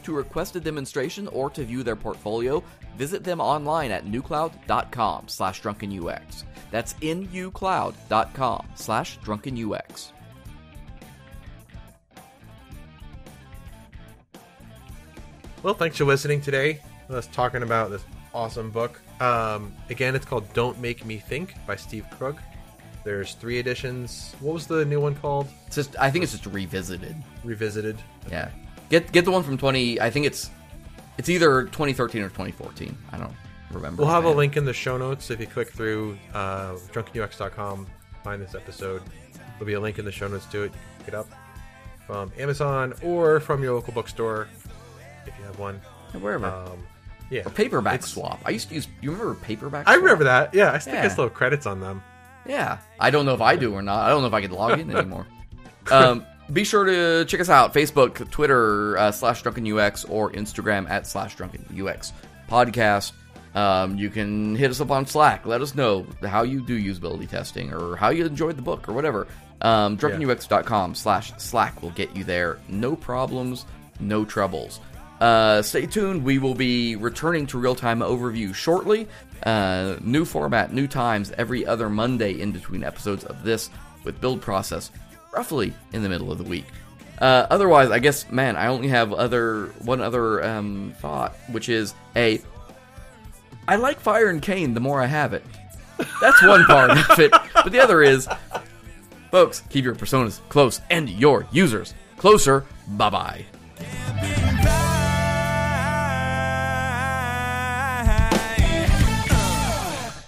To request a demonstration or to view their portfolio, visit them online at nucloud.com slash drunkenux. That's nucloud.com slash drunkenux. Well, thanks for listening today. Us talking about this awesome book. Um, again, it's called "Don't Make Me Think" by Steve Krug. There's three editions. What was the new one called? It's just, I think it's just revisited. Revisited. Yeah. Get get the one from 20 I think it's it's either 2013 or 2014. I don't remember. We'll have a link in the show notes if you click through uh, drunkenux.com, find this episode. There'll be a link in the show notes to it. You can Pick it up from Amazon or from your local bookstore you have one. wherever. Um, yeah, or paperback It's- swap. I used to use you remember paperback I swap? remember that. Yeah, I think Yeah. I still have credits on them. Yeah. I don't know if I do or not. I don't know if I can log in (laughs) anymore. um, be sure to check us out Facebook, Twitter, uh, slash drunken UX, or Instagram at slash drunken UX podcast. Um, you can hit us up on Slack. Let us know how you do usability testing or how you enjoyed the book or whatever. Um, drunkenux.com slash Slack will get you there. No problems, no troubles. Uh, stay tuned. We will be returning to real time overview shortly. Uh, new format, new times every other Monday in between episodes of this with build process roughly in the middle of the week. Uh, otherwise, I guess, man, I only have other one other um, thought, which is a I like Fire and Cane the more I have it. That's one part of it, but the other is, folks, keep your personas close and your users closer. Bye bye.